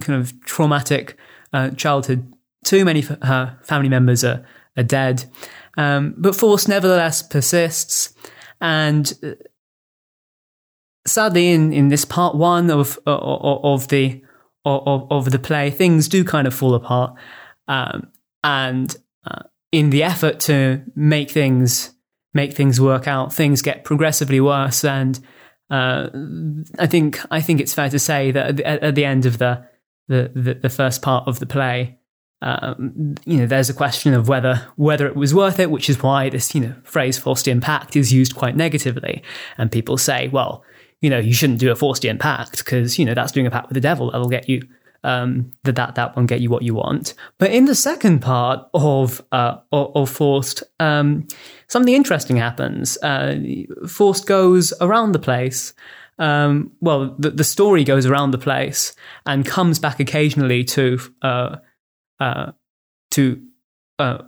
kind of traumatic uh, childhood. Too many of her family members are, are dead. Um, but Faust nevertheless persists. And sadly, in, in this part one of, of, of the of, of the play, things do kind of fall apart. Um, and uh, in the effort to make things make things work out, things get progressively worse. And uh, I think I think it's fair to say that at, at the end of the, the, the the first part of the play, um, you know, there's a question of whether whether it was worth it, which is why this you know phrase Faustian impact" is used quite negatively, and people say, well, you know, you shouldn't do a Faustian pact because you know that's doing a pact with the devil that'll get you um, that that that won't get you what you want. But in the second part of uh, of Faust, um, something interesting happens. Uh, Faust goes around the place. Um, well, the, the story goes around the place and comes back occasionally to uh, uh, to uh,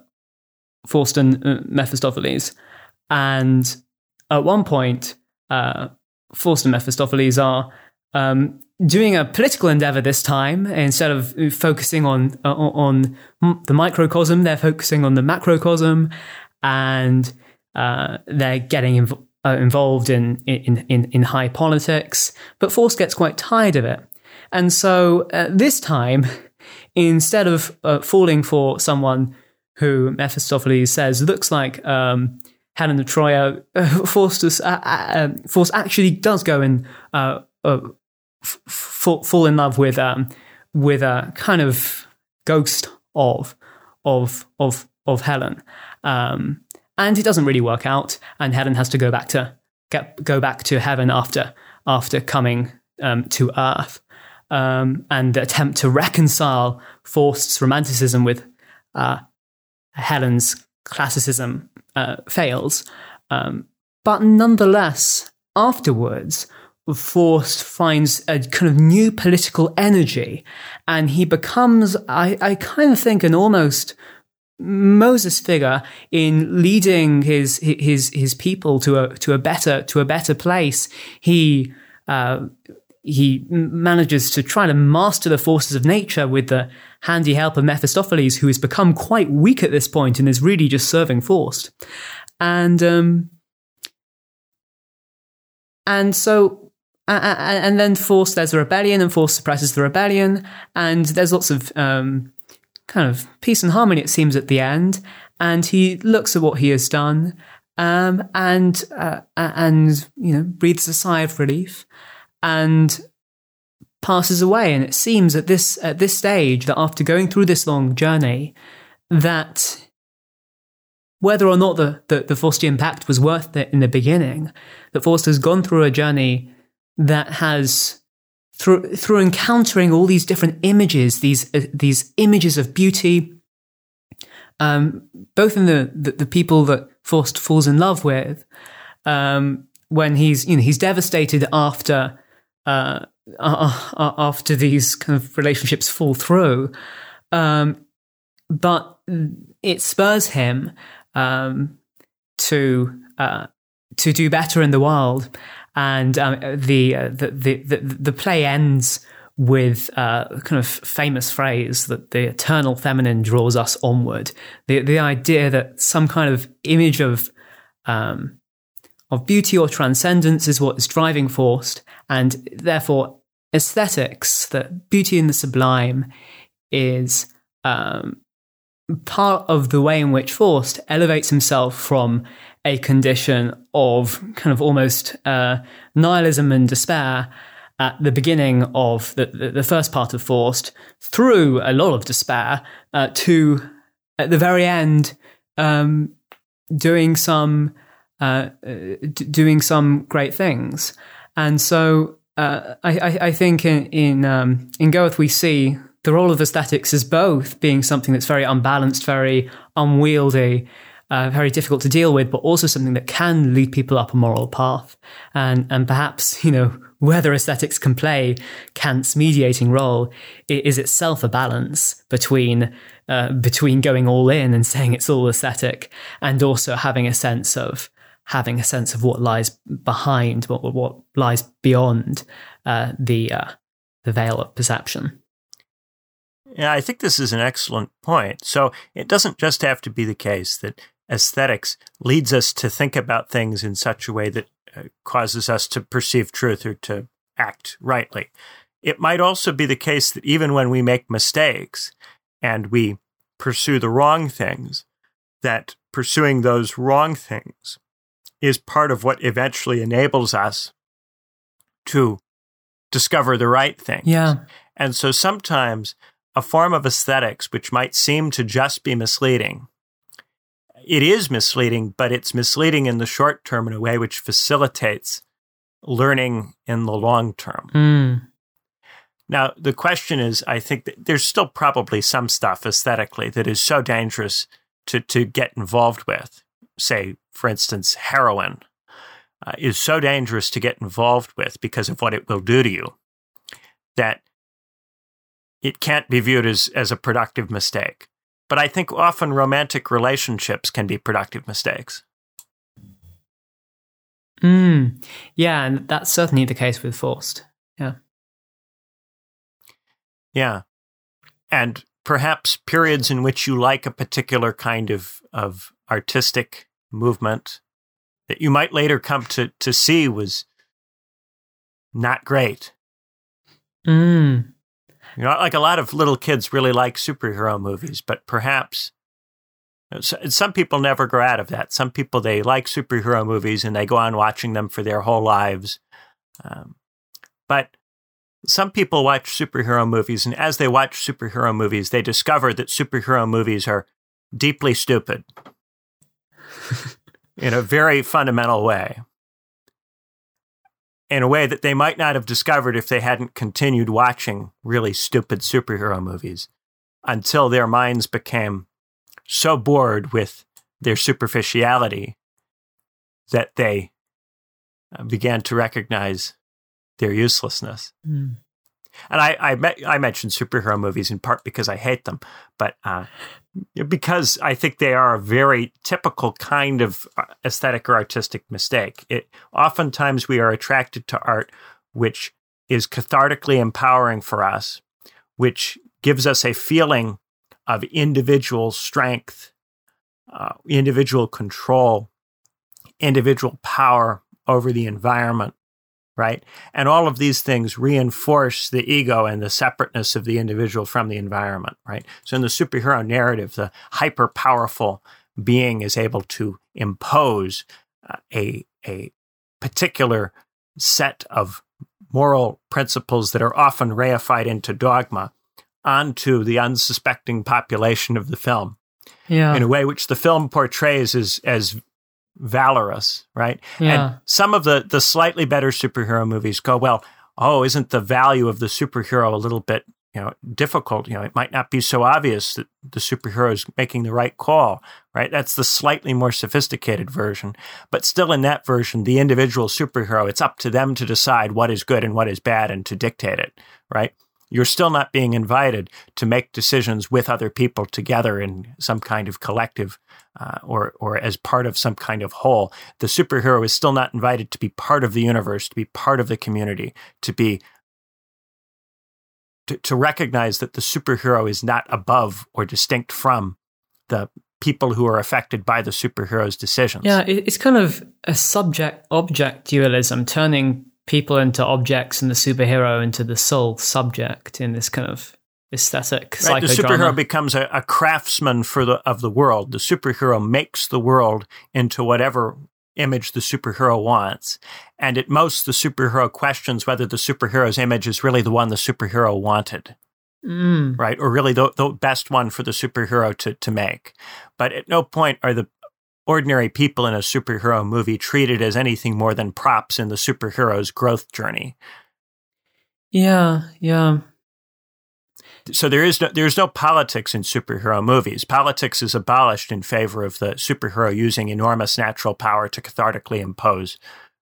Faust and uh, Mephistopheles, and at one point, Faust and Mephistopheles are um, doing a political endeavor this time. Instead of focusing on uh, on the microcosm, they're focusing on the macrocosm, and uh, they're getting inv- uh, involved in, in in in high politics. But Faust gets quite tired of it, and so uh, this time instead of uh, falling for someone who Mephistopheles says looks like um, Helen of Troy, uh, Faustus, uh, uh um, Faust actually does go and uh, uh, f- fall in love with um, with a kind of ghost of of of of Helen, um, and it doesn't really work out, and Helen has to go back to get go back to heaven after after coming um, to Earth. Um, and attempt to reconcile Faust's romanticism with uh, Helen's classicism uh, fails. Um, but nonetheless, afterwards, Faust finds a kind of new political energy, and he becomes, I, I kind of think, an almost Moses figure in leading his his his people to a to a better to a better place. He uh, he manages to try to master the forces of nature with the handy help of Mephistopheles, who has become quite weak at this point and is really just serving Faust. And um, and so and then Faust, there's a rebellion, and Faust suppresses the rebellion, and there's lots of um, kind of peace and harmony. It seems at the end, and he looks at what he has done, um, and uh, and you know breathes a sigh of relief and passes away. And it seems at this at this stage that after going through this long journey, that whether or not the, the, the Faustian Pact was worth it in the beginning, that Faust has gone through a journey that has through through encountering all these different images, these uh, these images of beauty, um, both in the, the, the people that Faust falls in love with, um, when he's you know he's devastated after uh, after these kind of relationships fall through. Um, but it spurs him um, to uh, to do better in the world, and um, the, uh, the, the the the play ends with a uh, kind of famous phrase that the eternal feminine draws us onward. The the idea that some kind of image of um, of beauty or transcendence is what is driving Faust, and therefore aesthetics, that beauty in the sublime, is um, part of the way in which Faust elevates himself from a condition of kind of almost uh, nihilism and despair at the beginning of the, the, the, first part of Faust through a lot of despair uh, to, at the very end, um, doing some uh, d- doing some great things. And so uh, I, I, think in in, um, in Goethe we see the role of aesthetics as both being something that's very unbalanced, very unwieldy, uh, very difficult to deal with, but also something that can lead people up a moral path. And, and perhaps, you know, whether aesthetics can play Kant's mediating role is itself a balance between, uh, between going all in and saying it's all aesthetic and also having a sense of, having a sense of what lies behind, what, what lies beyond, uh, the, uh, the veil of perception. Yeah, I think this is an excellent point. So it doesn't just have to be the case that aesthetics leads us to think about things in such a way that uh, causes us to perceive truth or to act rightly. It might also be the case that even when we make mistakes and we pursue the wrong things, that pursuing those wrong things is part of what eventually enables us to discover the right thing. Yeah. And so sometimes a form of aesthetics which might seem to just be misleading. It is misleading, but it's misleading in the short term in a way which facilitates learning in the long term. Mm. Now, the question is I think that there's still probably some stuff aesthetically that is so dangerous to, to get involved with. Say, for instance, heroin uh, is so dangerous to get involved with because of what it will do to you that it can't be viewed as, as a productive mistake. But I think often romantic relationships can be productive mistakes. Mm. Yeah, and that's certainly the case with Faust. Yeah. Yeah. And perhaps periods in which you like a particular kind of, of artistic movement that you might later come to, to see was not great. Mm. You know, like a lot of little kids really like superhero movies, but perhaps some people never grow out of that. Some people they like superhero movies and they go on watching them for their whole lives. Um, but some people watch superhero movies, and as they watch superhero movies, they discover that superhero movies are deeply stupid in a very fundamental way in a way that they might not have discovered if they hadn't continued watching really stupid superhero movies until their minds became so bored with their superficiality that they uh, began to recognize their uselessness. Mm. And I, I, me- I, mentioned superhero movies in part because I hate them, but uh, because I think they are a very typical kind of uh, aesthetic or artistic mistake. It oftentimes we are attracted to art which is cathartically empowering for us, which gives us a feeling of individual strength, uh, individual control, individual power over the environment right? And all of these things reinforce the ego and the separateness of the individual from the environment, right? So in the superhero narrative, the hyper powerful being is able to impose uh, a, a particular set of moral principles that are often reified into dogma onto the unsuspecting population of the film. Yeah. In a way which the film portrays as, as valorous, right? Yeah. And some of the the slightly better superhero movies go, well, oh, isn't the value of the superhero a little bit, you know, difficult? You know, it might not be so obvious that the superhero is making the right call, right? That's the slightly more sophisticated version. But still in that version, the individual superhero, it's up to them to decide what is good and what is bad and to dictate it, right? You're still not being invited to make decisions with other people together in some kind of collective uh, or or as part of some kind of whole. The superhero is still not invited to be part of the universe, to be part of the community, to be to, to recognize that the superhero is not above or distinct from the people who are affected by the superhero's decisions. Yeah, it's kind of a subject object dualism, turning people into objects and the superhero into the sole subject in this kind of aesthetic right, the superhero becomes a, a, craftsman for the of the world. The superhero makes the world into whatever image the superhero wants. And at most the superhero questions whether the superhero's image is really the one the superhero wanted. Mm. right? Or really the, the best one for the superhero to, to make. But at no point are the ordinary people in a superhero movie treated as anything more than props in the superhero's growth journey. Yeah, yeah. so there is no, there's no politics in superhero movies. Politics is abolished in favor of the superhero using enormous natural power to cathartically impose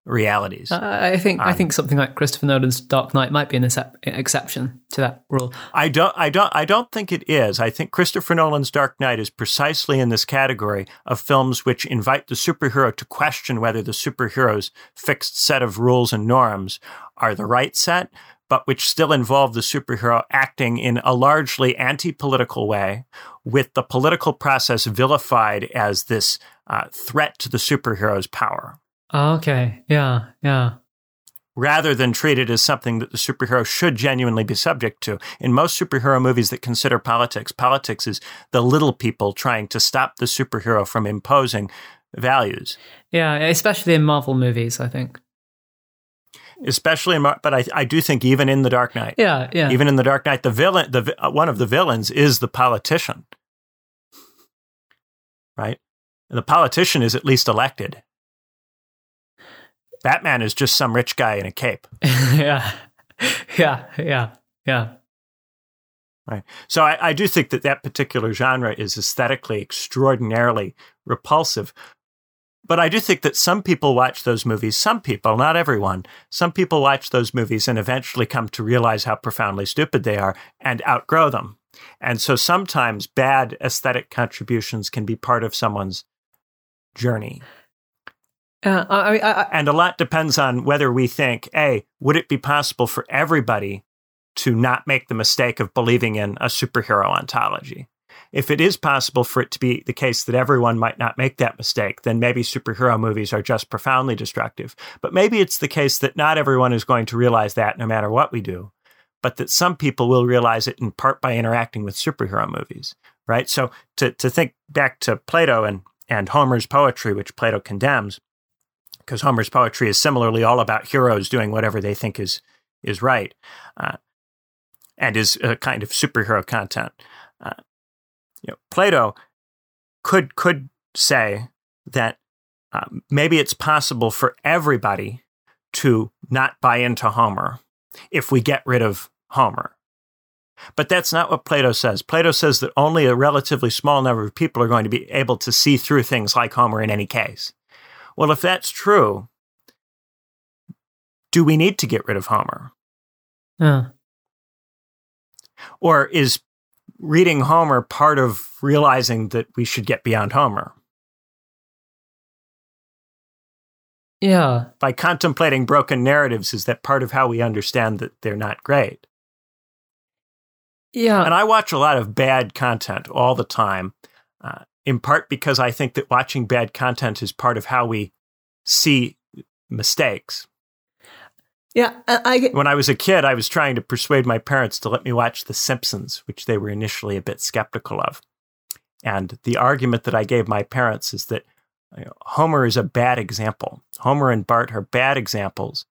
realities. Uh, I think um, I think something like Christopher Nolan's Dark Knight might be an exception to that rule. I don't I don't I don't think it is. I think Christopher Nolan's Dark Knight is precisely in this category of films which invite the superhero to question whether the superhero's fixed set of rules and norms are the right set, but which still involve the superhero acting in a largely anti-political way with the political process vilified as this uh, threat to the superhero's power. Oh, okay. Yeah. Yeah. Rather than treat it as something that the superhero should genuinely be subject to. In most superhero movies that consider politics, politics is the little people trying to stop the superhero from imposing values. Yeah, especially in Marvel movies, I think. Especially in, Mar- but I, I do think even in the Dark Knight, yeah, yeah, even in the Dark Knight, the villain, the uh, one of the villains is the politician, right? And the politician is at least elected. Batman is just some rich guy in a cape. yeah. Yeah. Yeah. Yeah. Right. So I, I, do think that that particular genre is aesthetically extraordinarily repulsive. But I do think that some people watch those movies, some people, not everyone, some people watch those movies and eventually come to realize how profoundly stupid they are and outgrow them. And so sometimes bad aesthetic contributions can be part of someone's journey. Uh, I, I, I, and a lot depends on whether we think, A, would it be possible for everybody to not make the mistake of believing in a superhero ontology? If it is possible for it to be the case that everyone might not make that mistake, then maybe superhero movies are just profoundly destructive. But maybe it's the case that not everyone is going to realize that no matter what we do, but that some people will realize it in part by interacting with superhero movies, right? So to, to think back to Plato and, and Homer's poetry, which Plato condemns, because Homer's poetry is similarly all about heroes doing whatever they think is is right, uh, and is a kind of superhero content. Uh, you know, Plato could could say that uh, maybe it's possible for everybody to not buy into Homer if we get rid of Homer. But that's not what Plato says. Plato says that only a relatively small number of people are going to be able to see through things like Homer in any case. Well, if that's true, do we need to get rid of Homer? Or is reading Homer part of realizing that we should get beyond Homer? Yeah. By contemplating broken narratives, is that part of how we understand that they're not great? Yeah. And I watch a lot of bad content all the time. In part because I think that watching bad content is part of how we see mistakes. Yeah, I, when I was a kid, I was trying to persuade my parents to let me watch The Simpsons, which they were initially a bit skeptical of. And the argument that I gave my parents is that you know, Homer is a bad example. Homer and Bart are bad examples,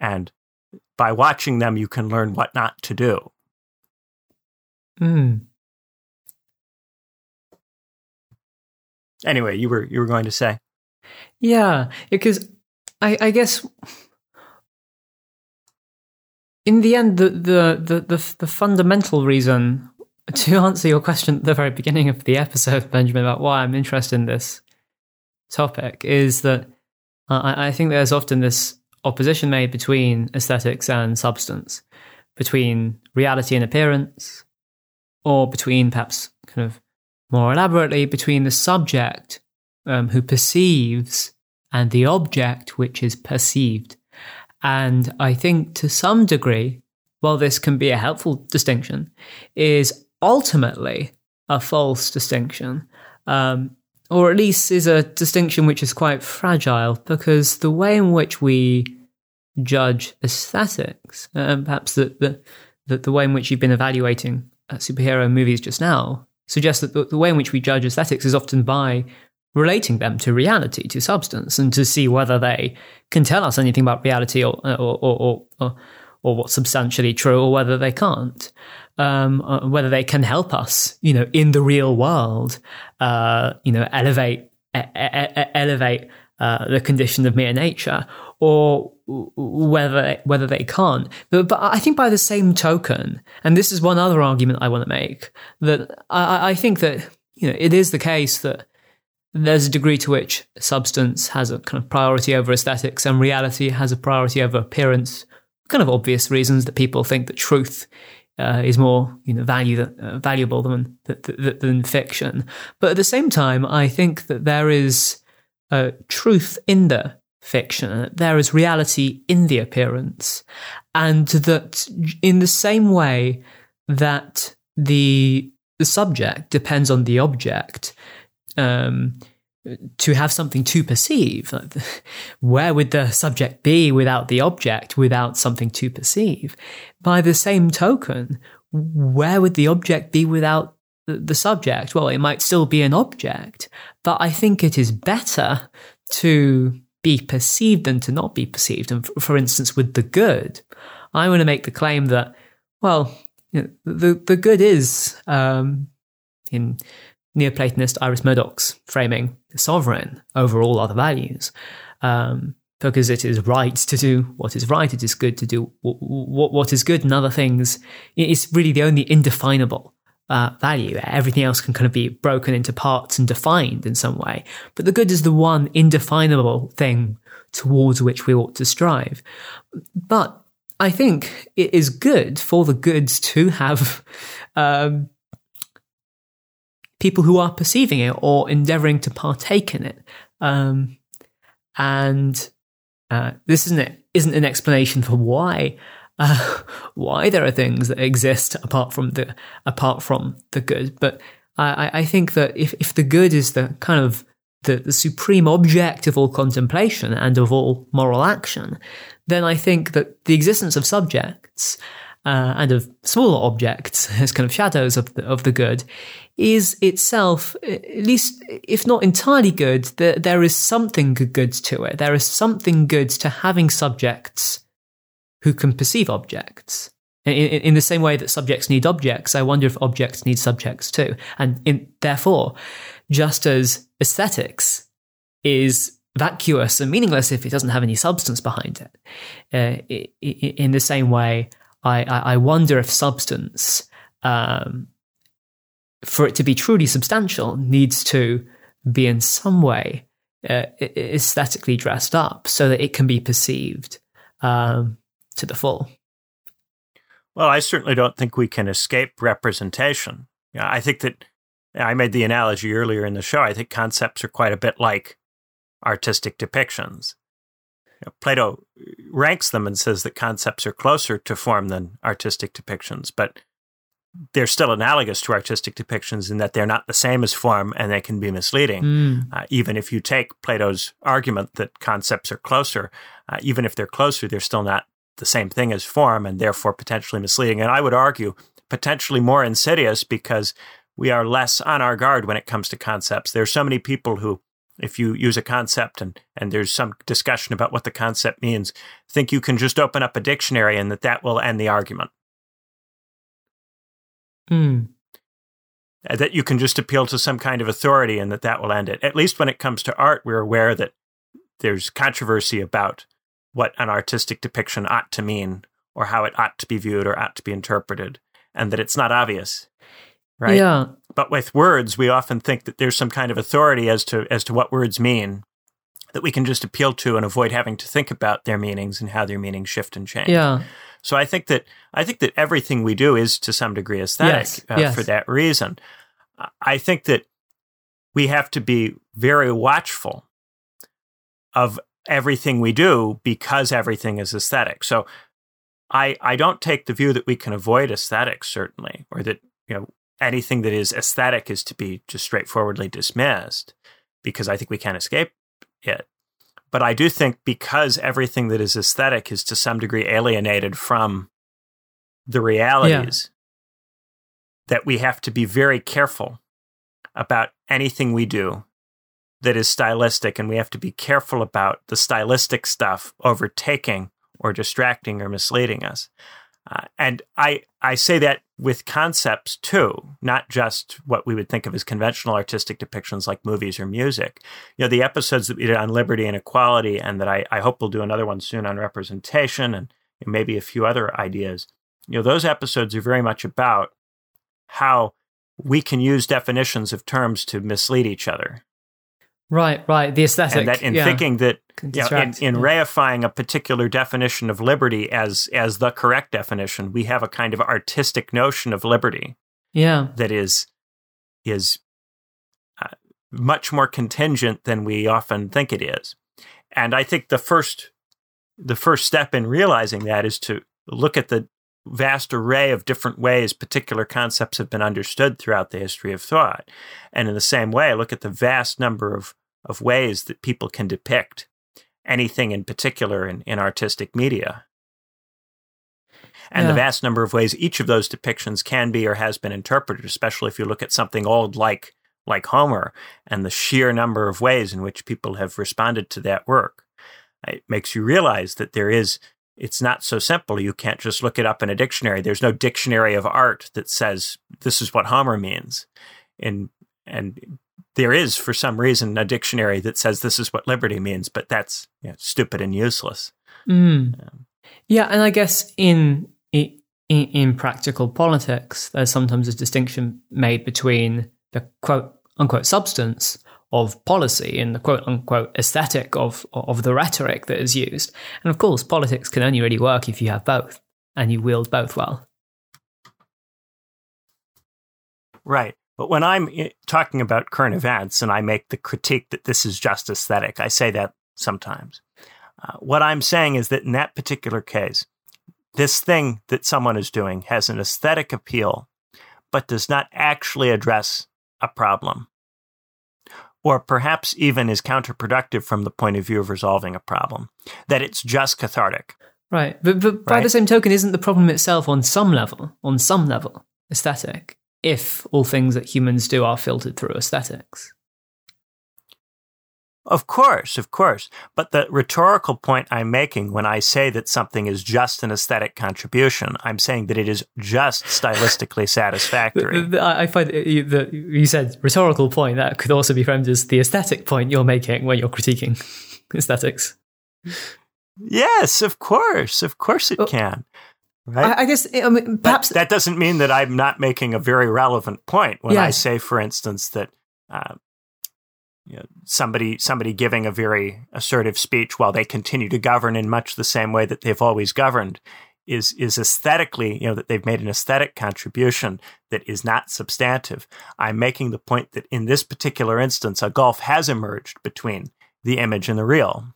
and by watching them, you can learn what not to do. Hmm. Anyway, you were you were going to say, yeah, because I, I guess in the end, the, the the the the fundamental reason to answer your question at the very beginning of the episode, Benjamin, about why I'm interested in this topic is that I, I think there's often this opposition made between aesthetics and substance, between reality and appearance, or between perhaps kind of more elaborately between the subject um, who perceives and the object which is perceived. And I think to some degree, while this can be a helpful distinction, is ultimately a false distinction, um, or at least is a distinction which is quite fragile because the way in which we judge aesthetics, and perhaps the, the, the, the way in which you've been evaluating uh, superhero movies just now, suggests that the, the way in which we judge aesthetics is often by relating them to reality, to substance, and to see whether they can tell us anything about reality or or or, or, or what's substantially true, or whether they can't. Um, uh, whether they can help us, you know, in the real world, uh, you know, elevate e- e- elevate uh, the condition of mere nature, or whether whether they can't. But, but I think by the same token, and this is one other argument I want to make, that I, I think that you know it is the case that there's a degree to which substance has a kind of priority over aesthetics and reality has a priority over appearance. Kind of obvious reasons that people think that truth uh, is more you know value uh, valuable than, than, than fiction. But at the same time, I think that there is uh, truth in the fiction. There is reality in the appearance, and that in the same way that the the subject depends on the object. Um, to have something to perceive. Where would the subject be without the object, without something to perceive? By the same token, where would the object be without the subject? Well, it might still be an object, but I think it is better to be perceived than to not be perceived. And for instance, with the good, I want to make the claim that, well, you know, the, the good is, um, in Neoplatonist Iris Murdoch's framing the sovereign over all other values. Um, because it is right to do what is right, it is good to do what, what is good, and other things. It's really the only indefinable uh, value. Everything else can kind of be broken into parts and defined in some way. But the good is the one indefinable thing towards which we ought to strive. But I think it is good for the goods to have um, people who are perceiving it or endeavoring to partake in it. Um, and uh, this isn't isn't an explanation for why uh, why there are things that exist apart from the apart from the good. But I, I think that if if the good is the kind of the, the supreme object of all contemplation and of all moral action, then I think that the existence of subjects uh, and of smaller objects as kind of shadows of the, of the good is itself, at least if not entirely good, there, there is something good to it. There is something good to having subjects who can perceive objects. In, in, in, the same way that subjects need objects, I wonder if objects need subjects too. And in, therefore, just as aesthetics is vacuous and meaningless if it doesn't have any substance behind it, uh, in the same way, I, I wonder if substance um, for it to be truly substantial, needs to be in some way uh, aesthetically dressed up so that it can be perceived um, to the full. Well, I certainly don't think we can escape representation. I think that I made the analogy earlier in the show. I think concepts are quite a bit like artistic depictions. You know, Plato ranks them and says that concepts are closer to form than artistic depictions, but they're still analogous to artistic depictions in that they're not the same as form and they can be misleading. Mm. Uh, even if you take Plato's argument that concepts are closer, uh, even if they're closer, they're still not the same thing as form and therefore potentially misleading. And I would argue potentially more insidious because we are less on our guard when it comes to concepts. There are so many people who, if you use a concept and, and there's some discussion about what the concept means, think you can just open up a dictionary and that that will end the argument. Mm. That you can just appeal to some kind of authority and that that will end it. At least when it comes to art, we're aware that there's controversy about what an artistic depiction ought to mean or how it ought to be viewed or ought to be interpreted, and that it's not obvious. Right? Yeah. But with words, we often think that there's some kind of authority as to as to what words mean that we can just appeal to and avoid having to think about their meanings and how their meanings shift and change. Yeah. So I think that I think that everything we do is to some degree aesthetic yes, uh, yes. for that reason. I think that we have to be very watchful of everything we do because everything is aesthetic. So I I don't take the view that we can avoid aesthetics certainly or that you know anything that is aesthetic is to be just straightforwardly dismissed because I think we can't escape it. But I do think because everything that is aesthetic is to some degree alienated from the realities, yeah. that we have to be very careful about anything we do that is stylistic, and we have to be careful about the stylistic stuff overtaking or distracting or misleading us. Uh, and I, I say that with concepts too, not just what we would think of as conventional artistic depictions like movies or music. You know, the episodes that we did on liberty and equality, and that I, I hope we'll do another one soon on representation and maybe a few other ideas. You know, those episodes are very much about how we can use definitions of terms to mislead each other. Right, right. The aesthetic. And that in yeah. thinking that you know, in, in yeah. reifying a particular definition of liberty as as the correct definition, we have a kind of artistic notion of liberty. Yeah. That is is uh, much more contingent than we often think it is. And I think the first the first step in realizing that is to look at the vast array of different ways particular concepts have been understood throughout the history of thought. And in the same way, look at the vast number of, of ways that people can depict anything in particular in, in artistic media. And yeah. the vast number of ways each of those depictions can be or has been interpreted, especially if you look at something old like like Homer and the sheer number of ways in which people have responded to that work. It makes you realize that there is it's not so simple. You can't just look it up in a dictionary. There's no dictionary of art that says this is what Homer means. And and there is, for some reason, a dictionary that says this is what liberty means, but that's you know, stupid and useless. Mm. Um, yeah, and I guess in, in in practical politics, there's sometimes a distinction made between the quote unquote substance of policy and the quote unquote aesthetic of, of the rhetoric that is used. And of course, politics can only really work if you have both and you wield both well. Right. But when I'm eh, talking about current events and I make the critique that this is just aesthetic, I say that sometimes. Uh, what I'm saying is that in that particular case, this thing that someone is doing has an aesthetic appeal, but does not actually address a problem or perhaps even is counterproductive from the point of view of resolving a problem, that it's just cathartic. Right. But, but by right? the same token, isn't the problem itself on some level, on some level, aesthetic, if all things that humans do are filtered through aesthetics? Of course, of course. But the rhetorical point I'm making when I say that something is just an aesthetic contribution, I'm saying that it is just stylistically satisfactory. I find that you said rhetorical point that could also be framed as the aesthetic point you're making when you're critiquing aesthetics. Yes, of course, of course it can. Right? I, guess I mean, perhaps that, that, doesn't mean that I'm not making a very relevant point when yes. I say, for instance, that uh, you know, somebody somebody giving a very assertive speech while they continue to govern in much the same way that they've always governed is is aesthetically, you know, that they've made an aesthetic contribution that is not substantive. I'm making the point that in this particular instance, a gulf has emerged between the image and the real.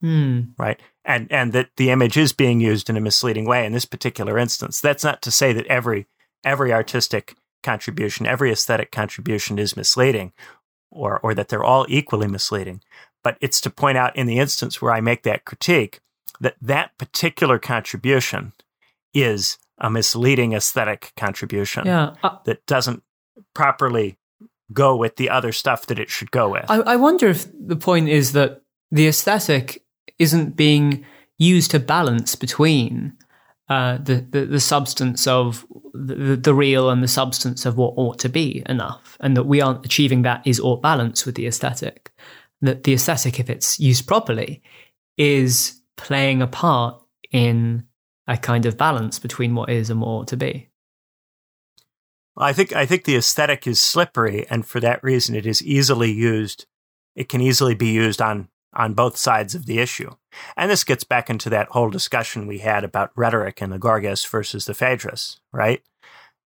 Hmm. Right. And and that the image is being used in a misleading way in this particular instance. That's not to say that every every artistic contribution, every aesthetic contribution is misleading or, or that they're all equally misleading. But it's to point out in the instance where I make that critique that that particular contribution is a misleading aesthetic contribution yeah, uh, that doesn't properly go with the other stuff that it should go with. I, I wonder if the point is that the aesthetic isn't being used to balance between uh, the, the, the substance of the, the real and the substance of what ought to be enough, and that we aren't achieving that is ought balance with the aesthetic. That the aesthetic, if it's used properly, is playing a part in a kind of balance between what is and what ought to be. I think I think the aesthetic is slippery, and for that reason, it is easily used. It can easily be used on on both sides of the issue. And this gets back into that whole discussion we had about rhetoric and the Gorgias versus the Phaedrus, right?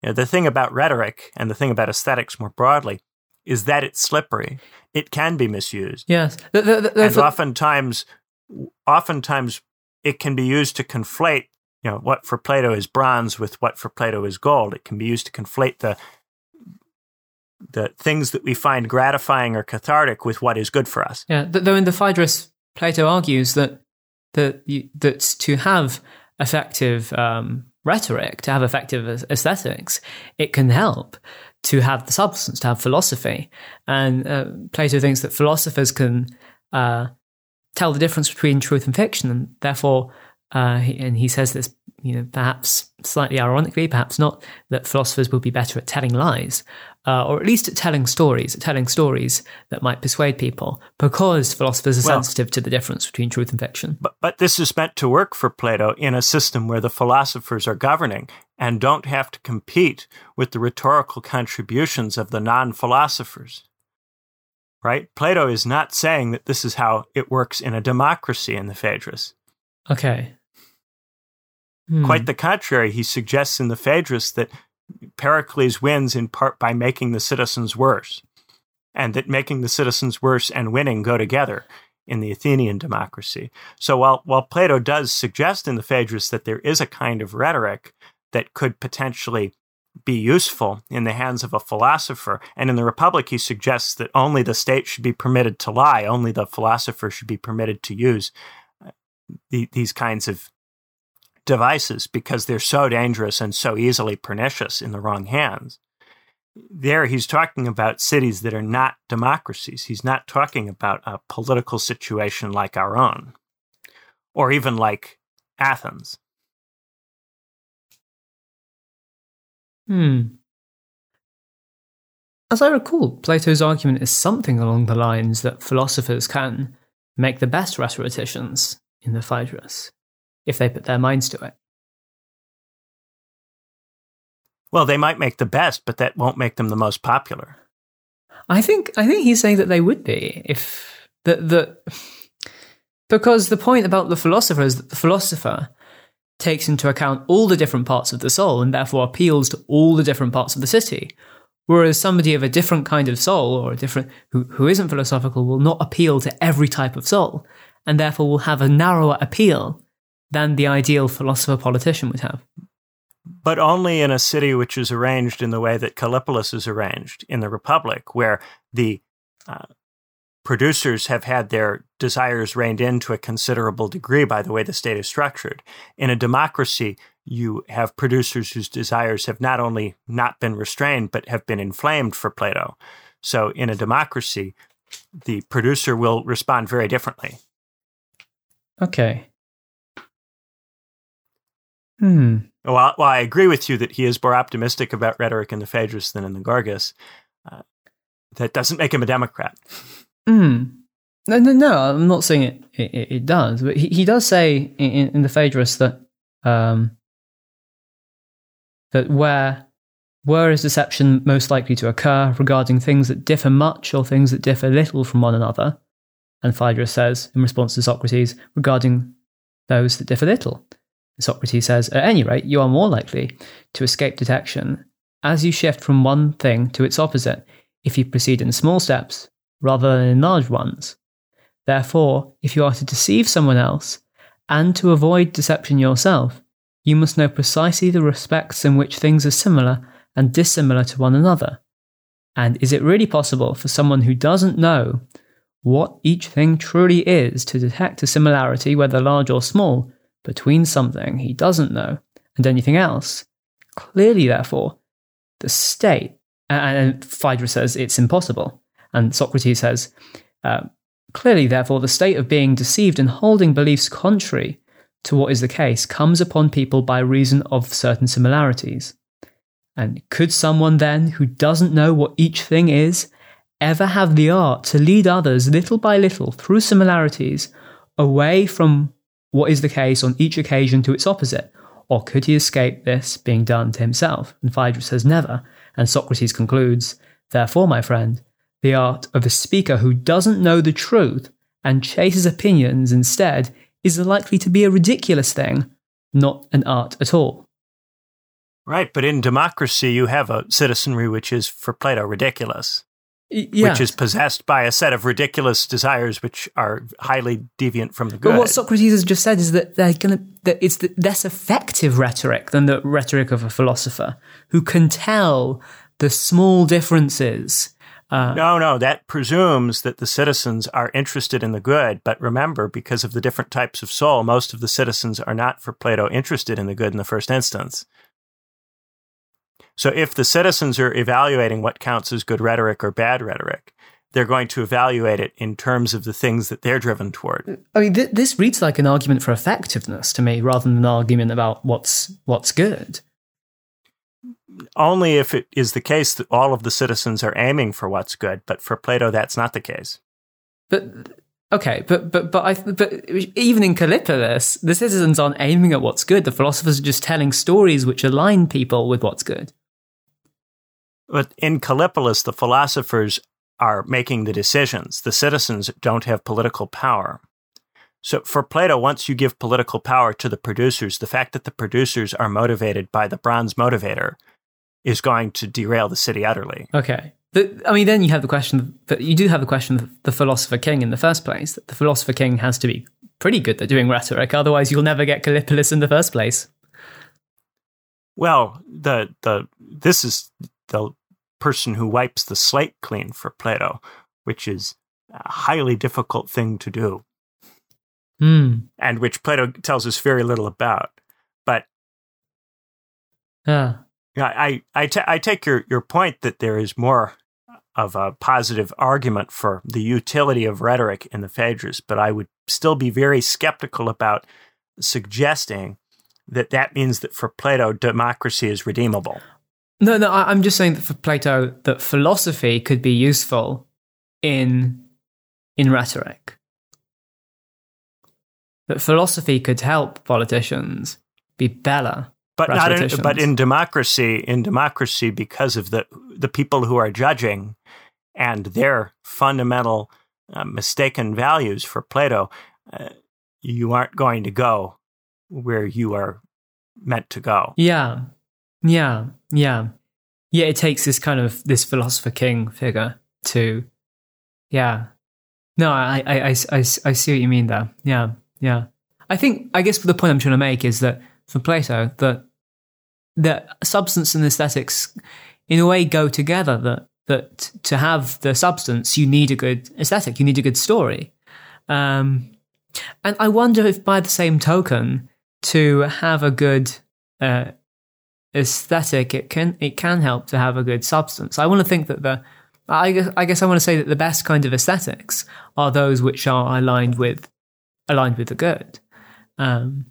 You know, the thing about rhetoric and the thing about aesthetics more broadly is that it's slippery. It can be misused. Yes. The, the, the, and oftentimes, oftentimes it can be used to conflate, you know, what for Plato is bronze with what for Plato is gold. It can be used to conflate the the things that we find gratifying or cathartic with what is good for us. Yeah, though in the Phaedrus, Plato argues that that that to have effective um, rhetoric, to have effective aesthetics, it can help to have the substance, to have philosophy. And uh, Plato thinks that philosophers can uh, tell the difference between truth and fiction, and therefore uh, and he says this, you know, perhaps slightly ironically, perhaps not, that philosophers will be better at telling lies, uh, or at least telling stories, telling stories that might persuade people, because philosophers are well, sensitive to the difference between truth and fiction. But, but this is meant to work for Plato in a system where the philosophers are governing and don't have to compete with the rhetorical contributions of the non philosophers. Right? Plato is not saying that this is how it works in a democracy in the Phaedrus. Okay. Hmm. Quite the contrary, he suggests in the Phaedrus that Pericles wins in part by making the citizens worse, and that making the citizens worse and winning go together in the Athenian democracy. So while, while Plato does suggest in the Phaedrus that there is a kind of rhetoric that could potentially be useful in the hands of a philosopher. And in the Republic, he suggests that only the state should be permitted to lie, only the philosopher should be permitted to use uh, the, these kinds of devices because they're so dangerous and so easily pernicious in the wrong hands. There, he's talking about cities that are not democracies. He's not talking about a political situation like our own, or even like Athens. Hmm. As I recall, Plato's argument is something along the lines that philosophers can make the best rhetoricians in the Phaedrus if they put their minds to it. Well, they might make the best, but that won't make them the most popular. I think I think he's saying that they would be if the the because the point about the philosopher is that the philosopher takes into account all the different parts of the soul and therefore appeals to all the different parts of the city. Whereas somebody of a different kind of soul or a different who, who isn't philosophical will not appeal to every type of soul and therefore will have a narrower appeal than the ideal philosopher politician would have. But only in a city which is arranged in the way that Callipolis is arranged in the Republic, where the uh, producers have had their desires reined in to a considerable degree by the way the state is structured. In a democracy, you have producers whose desires have not only not been restrained, but have been inflamed for Plato. So in a democracy, the producer will respond very differently. Okay. Hmm. Well, well, I agree with you that he is more optimistic about rhetoric in the Phaedrus than in the Gorgias. Uh, that doesn't make him a Democrat. Hmm. No, no, no. I'm not saying it. It, it does, but he, he does say in, in the Phaedrus that um, that where where is deception most likely to occur regarding things that differ much or things that differ little from one another, and Phaedrus says in response to Socrates regarding those that differ little. Socrates says, At any rate, you are more likely to escape detection as you shift from one thing to its opposite if you proceed in small steps rather than in large ones. Therefore, if you are to deceive someone else and to avoid deception yourself, you must know precisely the respects in which things are similar and dissimilar to one another. And is it really possible for someone who doesn't know what each thing truly is to detect a similarity, whether large or small, between something he doesn't know and anything else. Clearly, therefore, the state, and Phaedrus says it's impossible, and Socrates says, uh, clearly, therefore, the state of being deceived and holding beliefs contrary to what is the case comes upon people by reason of certain similarities. And could someone then, who doesn't know what each thing is, ever have the art to lead others little by little through similarities away from what is the case on each occasion to its opposite? Or could he escape this being done to himself? And Phaedrus says never. And Socrates concludes, Therefore, my friend, the art of a speaker who doesn't know the truth and chases opinions instead is likely to be a ridiculous thing, not an art at all. Right, but in democracy, you have a citizenry which is, for Plato, ridiculous yeah. which is possessed by a set of ridiculous desires which are highly deviant from the good. But what Socrates has just said is that they're to that it's the less effective rhetoric than the rhetoric of a philosopher who can tell the small differences. Uh, no, no, that presumes that the citizens are interested in the good. But remember, because of the different types of soul, most of the citizens are not, for Plato, interested in the good in the first instance. So if the citizens are evaluating what counts as good rhetoric or bad rhetoric, they're going to evaluate it in terms of the things that they're driven toward. I mean, th- this reads like an argument for effectiveness to me, rather than an argument about what's what's good. Only if it is the case that all of the citizens are aiming for what's good, but for Plato, that's not the case. But okay, but but but I but even in Callipolis, the citizens aren't aiming at what's good. The philosophers are just telling stories which align people with what's good. But in Callipolis, the philosophers are making the decisions. The citizens don't have political power. So for Plato, once you give political power to the producers, the fact that the producers are motivated by the bronze motivator is going to derail the city utterly. Okay. The, I mean, then you have the question, but you do have the question of the philosopher king in the first place. That the philosopher king has to be pretty good at doing rhetoric, otherwise you'll never get Callipolis in the first place. Well, the the this is the person who wipes the slate clean for Plato, which is a highly difficult thing to do, Hmm. and which Plato tells us very little about. But Yeah. Yeah, I I, I take your, your point that there is more of a positive argument for the utility of rhetoric in the Phaedrus, but I would still be very skeptical about suggesting that that means that for Plato, democracy is redeemable. No, no, I, I'm just saying that for Plato, that philosophy could be useful in in rhetoric. That philosophy could help politicians be better. But not in, but in democracy, in democracy, because of the the people who are judging and their fundamental uh, mistaken values for Plato, uh, you aren't going to go where you are meant to go. Yeah, yeah, yeah, yeah. It takes this kind of this philosopher king figure to, yeah. No, I, I, I, I, I see what you mean there. Yeah, yeah. I think I guess for the point I'm trying to make is that for Plato, that that substance and aesthetics, in a way, go together. That that to have the substance, you need a good aesthetic. You need a good story. Um, and I wonder if, by the same token, to have a good uh, aesthetic, it can it can help to have a good substance. I want to think that the I guess, I guess I want to say that the best kind of aesthetics are those which are aligned with aligned with the good. Um,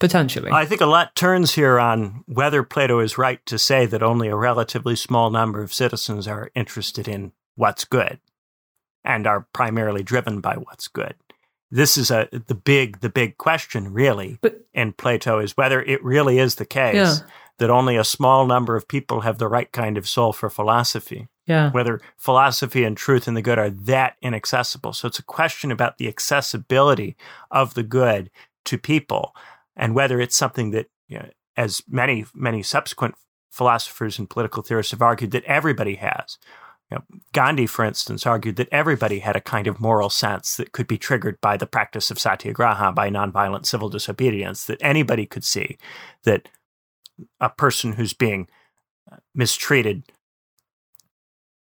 potentially, I think a lot turns here on whether Plato is right to say that only a relatively small number of citizens are interested in what's good and are primarily driven by what's good. This is a the big the big question really But- in Plato is whether it really is the case Yeah. That only a small number of people have the right kind of soul for philosophy yeah, whether philosophy and truth and the good are that inaccessible. So it's a question about the accessibility of the good to people and whether it's something that, you know, as many, many subsequent philosophers and political theorists have argued, that everybody has. You know, Gandhi, for instance, argued that everybody had a kind of moral sense that could be triggered by the practice of satyagraha, by nonviolent civil disobedience, that anybody could see that a person who's being mistreated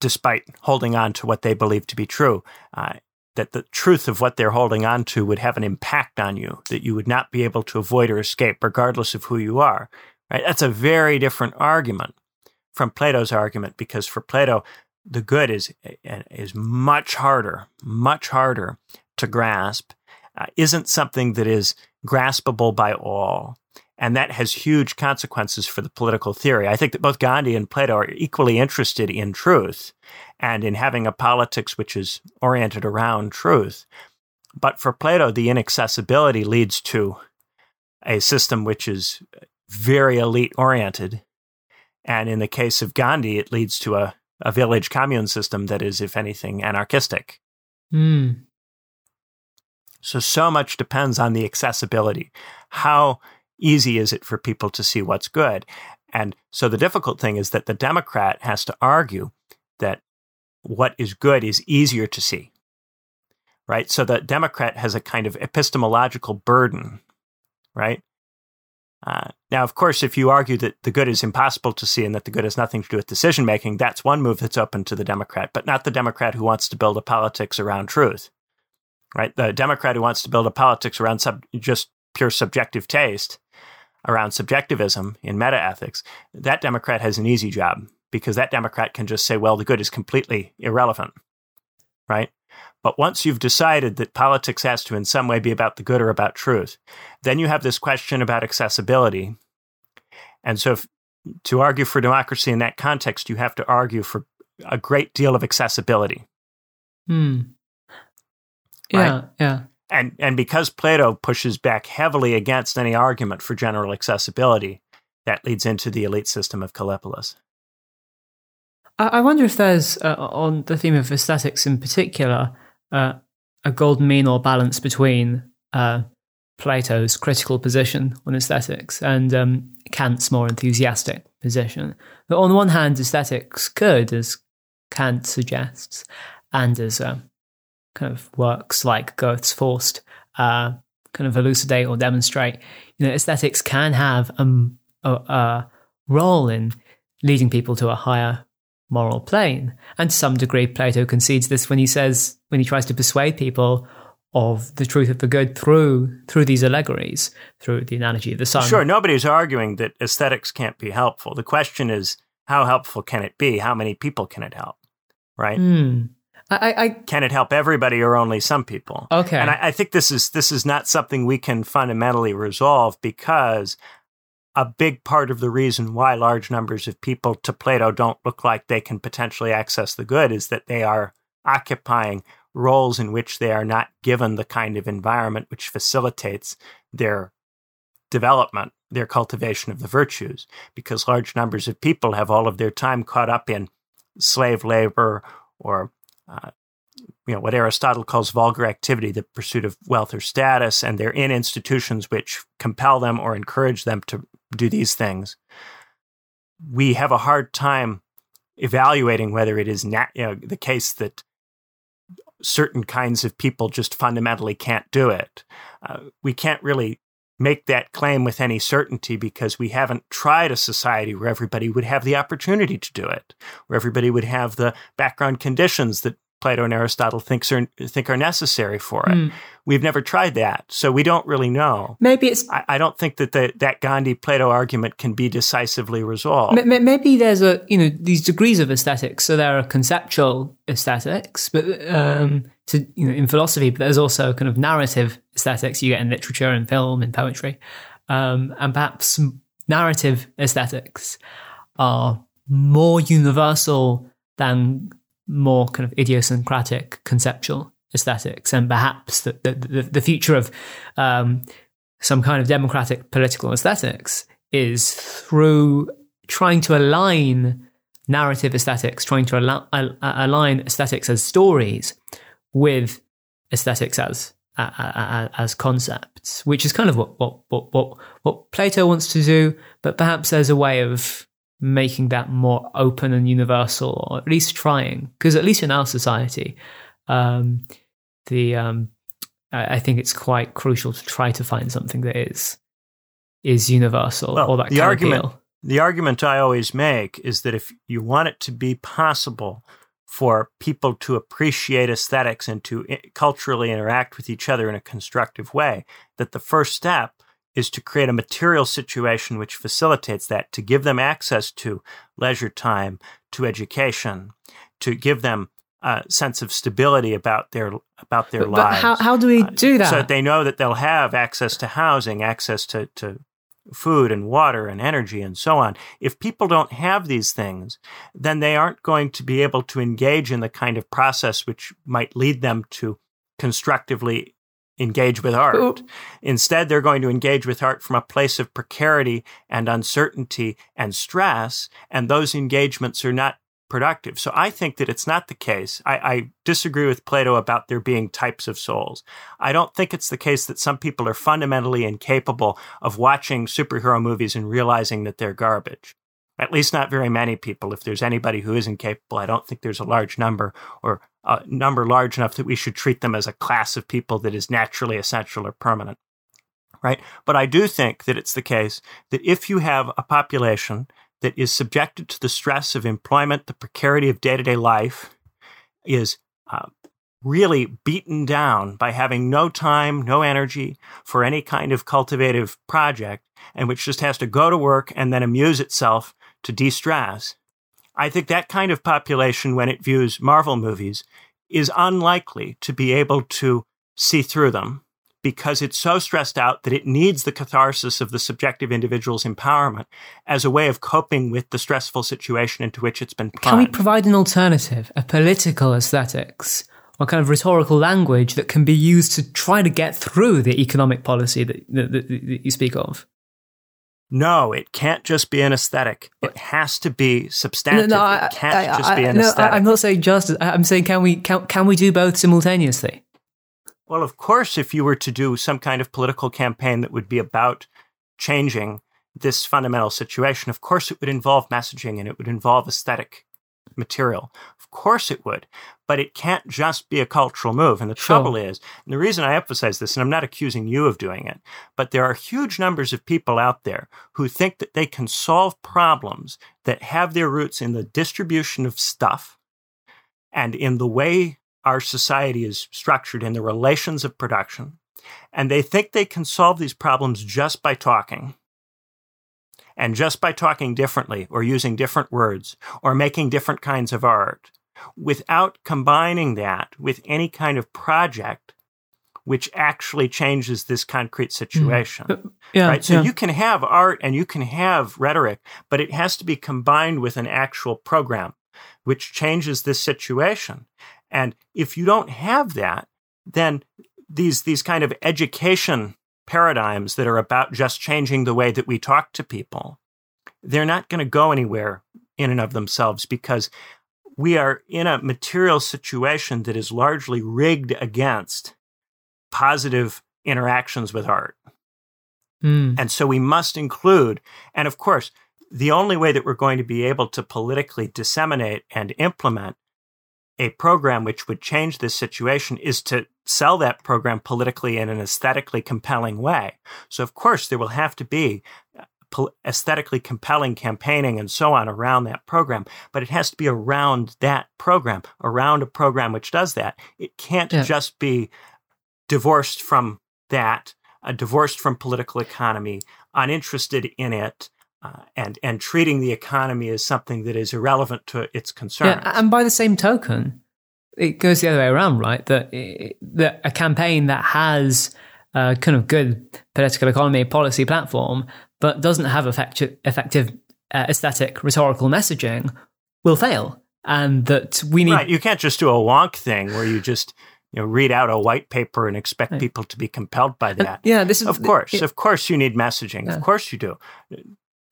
despite holding on to what they believe to be true, uh, that the truth of what they're holding on to would have an impact on you, that you would not be able to avoid or escape, regardless of who you are. Right? That's a very different argument from Plato's argument, because for Plato, the good is is much harder, much harder to grasp. Uh, isn't something that is graspable by all. And that has huge consequences for the political theory. I think that both Gandhi and Plato are equally interested in truth and in having a politics which is oriented around truth. But for Plato, the inaccessibility leads to a system which is very elite oriented. And in the case of Gandhi, it leads to a, a village commune system that is, if anything, anarchistic. Hmm. So, so much depends on the accessibility. How easy is it for people to see what's good? And so the difficult thing is that the Democrat has to argue that what is good is easier to see, right? So the Democrat has a kind of epistemological burden, right? Uh, now, of course, if you argue that the good is impossible to see and that the good has nothing to do with decision making, that's one move that's open to the Democrat, but not the Democrat who wants to build a politics around truth right? The Democrat who wants to build a politics around sub- just pure subjective taste, around subjectivism in meta ethics, that Democrat has an easy job because that Democrat can just say, well, the good is completely irrelevant. right? But once you've decided that politics has to in some way be about the good or about truth, then you have this question about accessibility. And so if, to argue for democracy in that context, you have to argue for a great deal of accessibility. Hmm. Yeah, Right? yeah. And and because Plato pushes back heavily against any argument for general accessibility, that leads into the elite system of Callipolis. I, wonder if there's, uh, on the theme of aesthetics in particular, uh, a golden mean or balance between uh, Plato's critical position on aesthetics and um, Kant's more enthusiastic position. But on one hand, aesthetics could, as Kant suggests, and as uh, kind of works like Goethe's Faust uh, kind of elucidate or demonstrate, you know, aesthetics can have um, a, a role in leading people to a higher moral plane. And to some degree, Plato concedes this when he says, when he tries to persuade people of the truth of the good through through these allegories, through the analogy of the sun. Sure, nobody's arguing that aesthetics can't be helpful. The question is, how helpful can it be? How many people can it help? Right? Hmm. I, I, Can it help everybody or only some people? Okay. And I, I think this is this is not something we can fundamentally resolve because a big part of the reason why large numbers of people to Plato don't look like they can potentially access the good is that they are occupying roles in which they are not given the kind of environment which facilitates their development, their cultivation of the virtues, because large numbers of people have all of their time caught up in slave labor or uh, you know what Aristotle calls vulgar activity, the pursuit of wealth or status, and they're in institutions which compel them or encourage them to do these things. We have a hard time evaluating whether it is nat- you know, the case that certain kinds of people just fundamentally can't do it. Uh, we can't really make that claim with any certainty because we haven't tried a society where everybody would have the opportunity to do it, where everybody would have the background conditions that Plato and Aristotle thinks are think are necessary for it. Hmm. We've never tried that, so we don't really know. maybe it's I, I don't think that the, that Gandhi Plato argument can be decisively resolved. M- m- maybe there's a you know these degrees of aesthetics. So there are conceptual aesthetics, but um, to you know in philosophy, but there's also kind of narrative aesthetics you get in literature and film and poetry, um, and perhaps narrative aesthetics are more universal than more kind of idiosyncratic conceptual aesthetics, and perhaps the the, the, future of um, some kind of democratic political aesthetics is through trying to align narrative aesthetics, trying to al- al- align aesthetics as stories with aesthetics as uh, as concepts, which is kind of what, what what what what Plato wants to do, but perhaps there's a way of making that more open and universal, or at least trying, because at least in our society, um, the um, I think it's quite crucial to try to find something that is is universal Well, or that the argument-. The argument I always make is that if you want it to be possible for people to appreciate aesthetics and to culturally interact with each other in a constructive way, that the first step is to create a material situation which facilitates that, to give them access to leisure time, to education, to give them a sense of stability about their about their But, but how how do we Uh, do that? So that they know that they'll have access to housing, access to, to food and water and energy and so on. If people don't have these things, then they aren't going to be able to engage in the kind of process which might lead them to constructively engage with art. But- Instead, they're going to engage with art from a place of precarity and uncertainty and stress, and those engagements are not productive. So I think that it's not the case. I, I disagree with Plato about there being types of souls. I don't think it's the case that some people are fundamentally incapable of watching superhero movies and realizing that they're garbage. At least not very many people. If there's anybody who is incapable, I don't think there's a large number or a number large enough that we should treat them as a class of people that is naturally essential or permanent. Right? But I do think that it's the case that if you have a population that is subjected to the stress of employment, the precarity of day to day life, is uh, really beaten down by having no time, no energy for any kind of cultivative project, and which just has to go to work and then amuse itself to de stress. I think that kind of population, when it views Marvel movies, is unlikely to be able to see through them because it's so stressed out that it needs the catharsis of the subjective individual's empowerment as a way of coping with the stressful situation into which it's been plunged. Can we provide an alternative, a political aesthetics, or kind of rhetorical language that can be used to try to get through the economic policy that, that, that, that you speak of? No, it can't just be an aesthetic. It has to be substantive. No, no, it can't I, I, just be an no, aesthetic. I'm not saying just. I'm saying can we can, can we do both simultaneously? Well, of course, if you were to do some kind of political campaign that would be about changing this fundamental situation, of course it would involve messaging and it would involve aesthetic material. Of course it would. But it can't just be a cultural move. And the sure. trouble is, and the reason I emphasize this, and I'm not accusing you of doing it, but there are huge numbers of people out there who think that they can solve problems that have their roots in the distribution of stuff and in the way our society is structured, in the relations of production. And they think they can solve these problems just by talking and just by talking differently or using different words or making different kinds of art without combining that with any kind of project which actually changes this concrete hmm. situation. Mm. Yeah, right. So yeah. you can have art and you can have rhetoric, but it has to be combined with an actual program which changes this situation. And if you don't have that, then these these kind of education paradigms that are about just changing the way that we talk to people, they're not going to go anywhere in and of themselves because we are in a material situation that is largely rigged against positive interactions with art. Mm. And so we must include, and of course, the only way that we're going to be able to politically disseminate and implement a program which would change this situation is to sell that program politically in an aesthetically compelling way. So, of course, there will have to be uh, aesthetically compelling campaigning and so on around that program, but it has to be around that program, around a program which does that. It can't yeah. just be divorced from that, uh, divorced from political economy, uninterested in it, uh, and and treating the economy as something that is irrelevant to its concerns. Yeah, and by the same token, it goes the other way around, right? That that a campaign that has a kind of good political economy policy platform, but doesn't have effective, effective uh, aesthetic rhetorical messaging, will fail. And that we need. Right, you can't just do a wonk thing where you just you know read out a white paper and expect right. people to be compelled by that. yeah, this is of course, it, of course, you need messaging. Yeah. Of course, you do.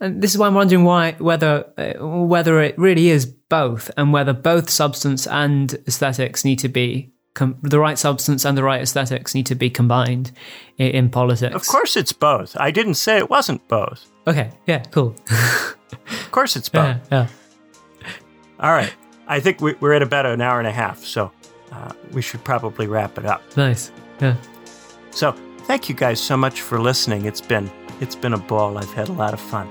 And this is why I'm wondering why whether uh, whether it really is both, and whether both substance and aesthetics need to be com- the right substance and the right aesthetics need to be combined in, in, politics. Of course, it's both. I didn't say it wasn't both. Okay. Yeah. Cool. of course, it's both. Yeah. yeah. All right. I think we're at about an hour and a half, so uh, we should probably wrap it up. Nice. Yeah. So, thank you guys so much for listening. It's been it's been a ball. I've had a lot of fun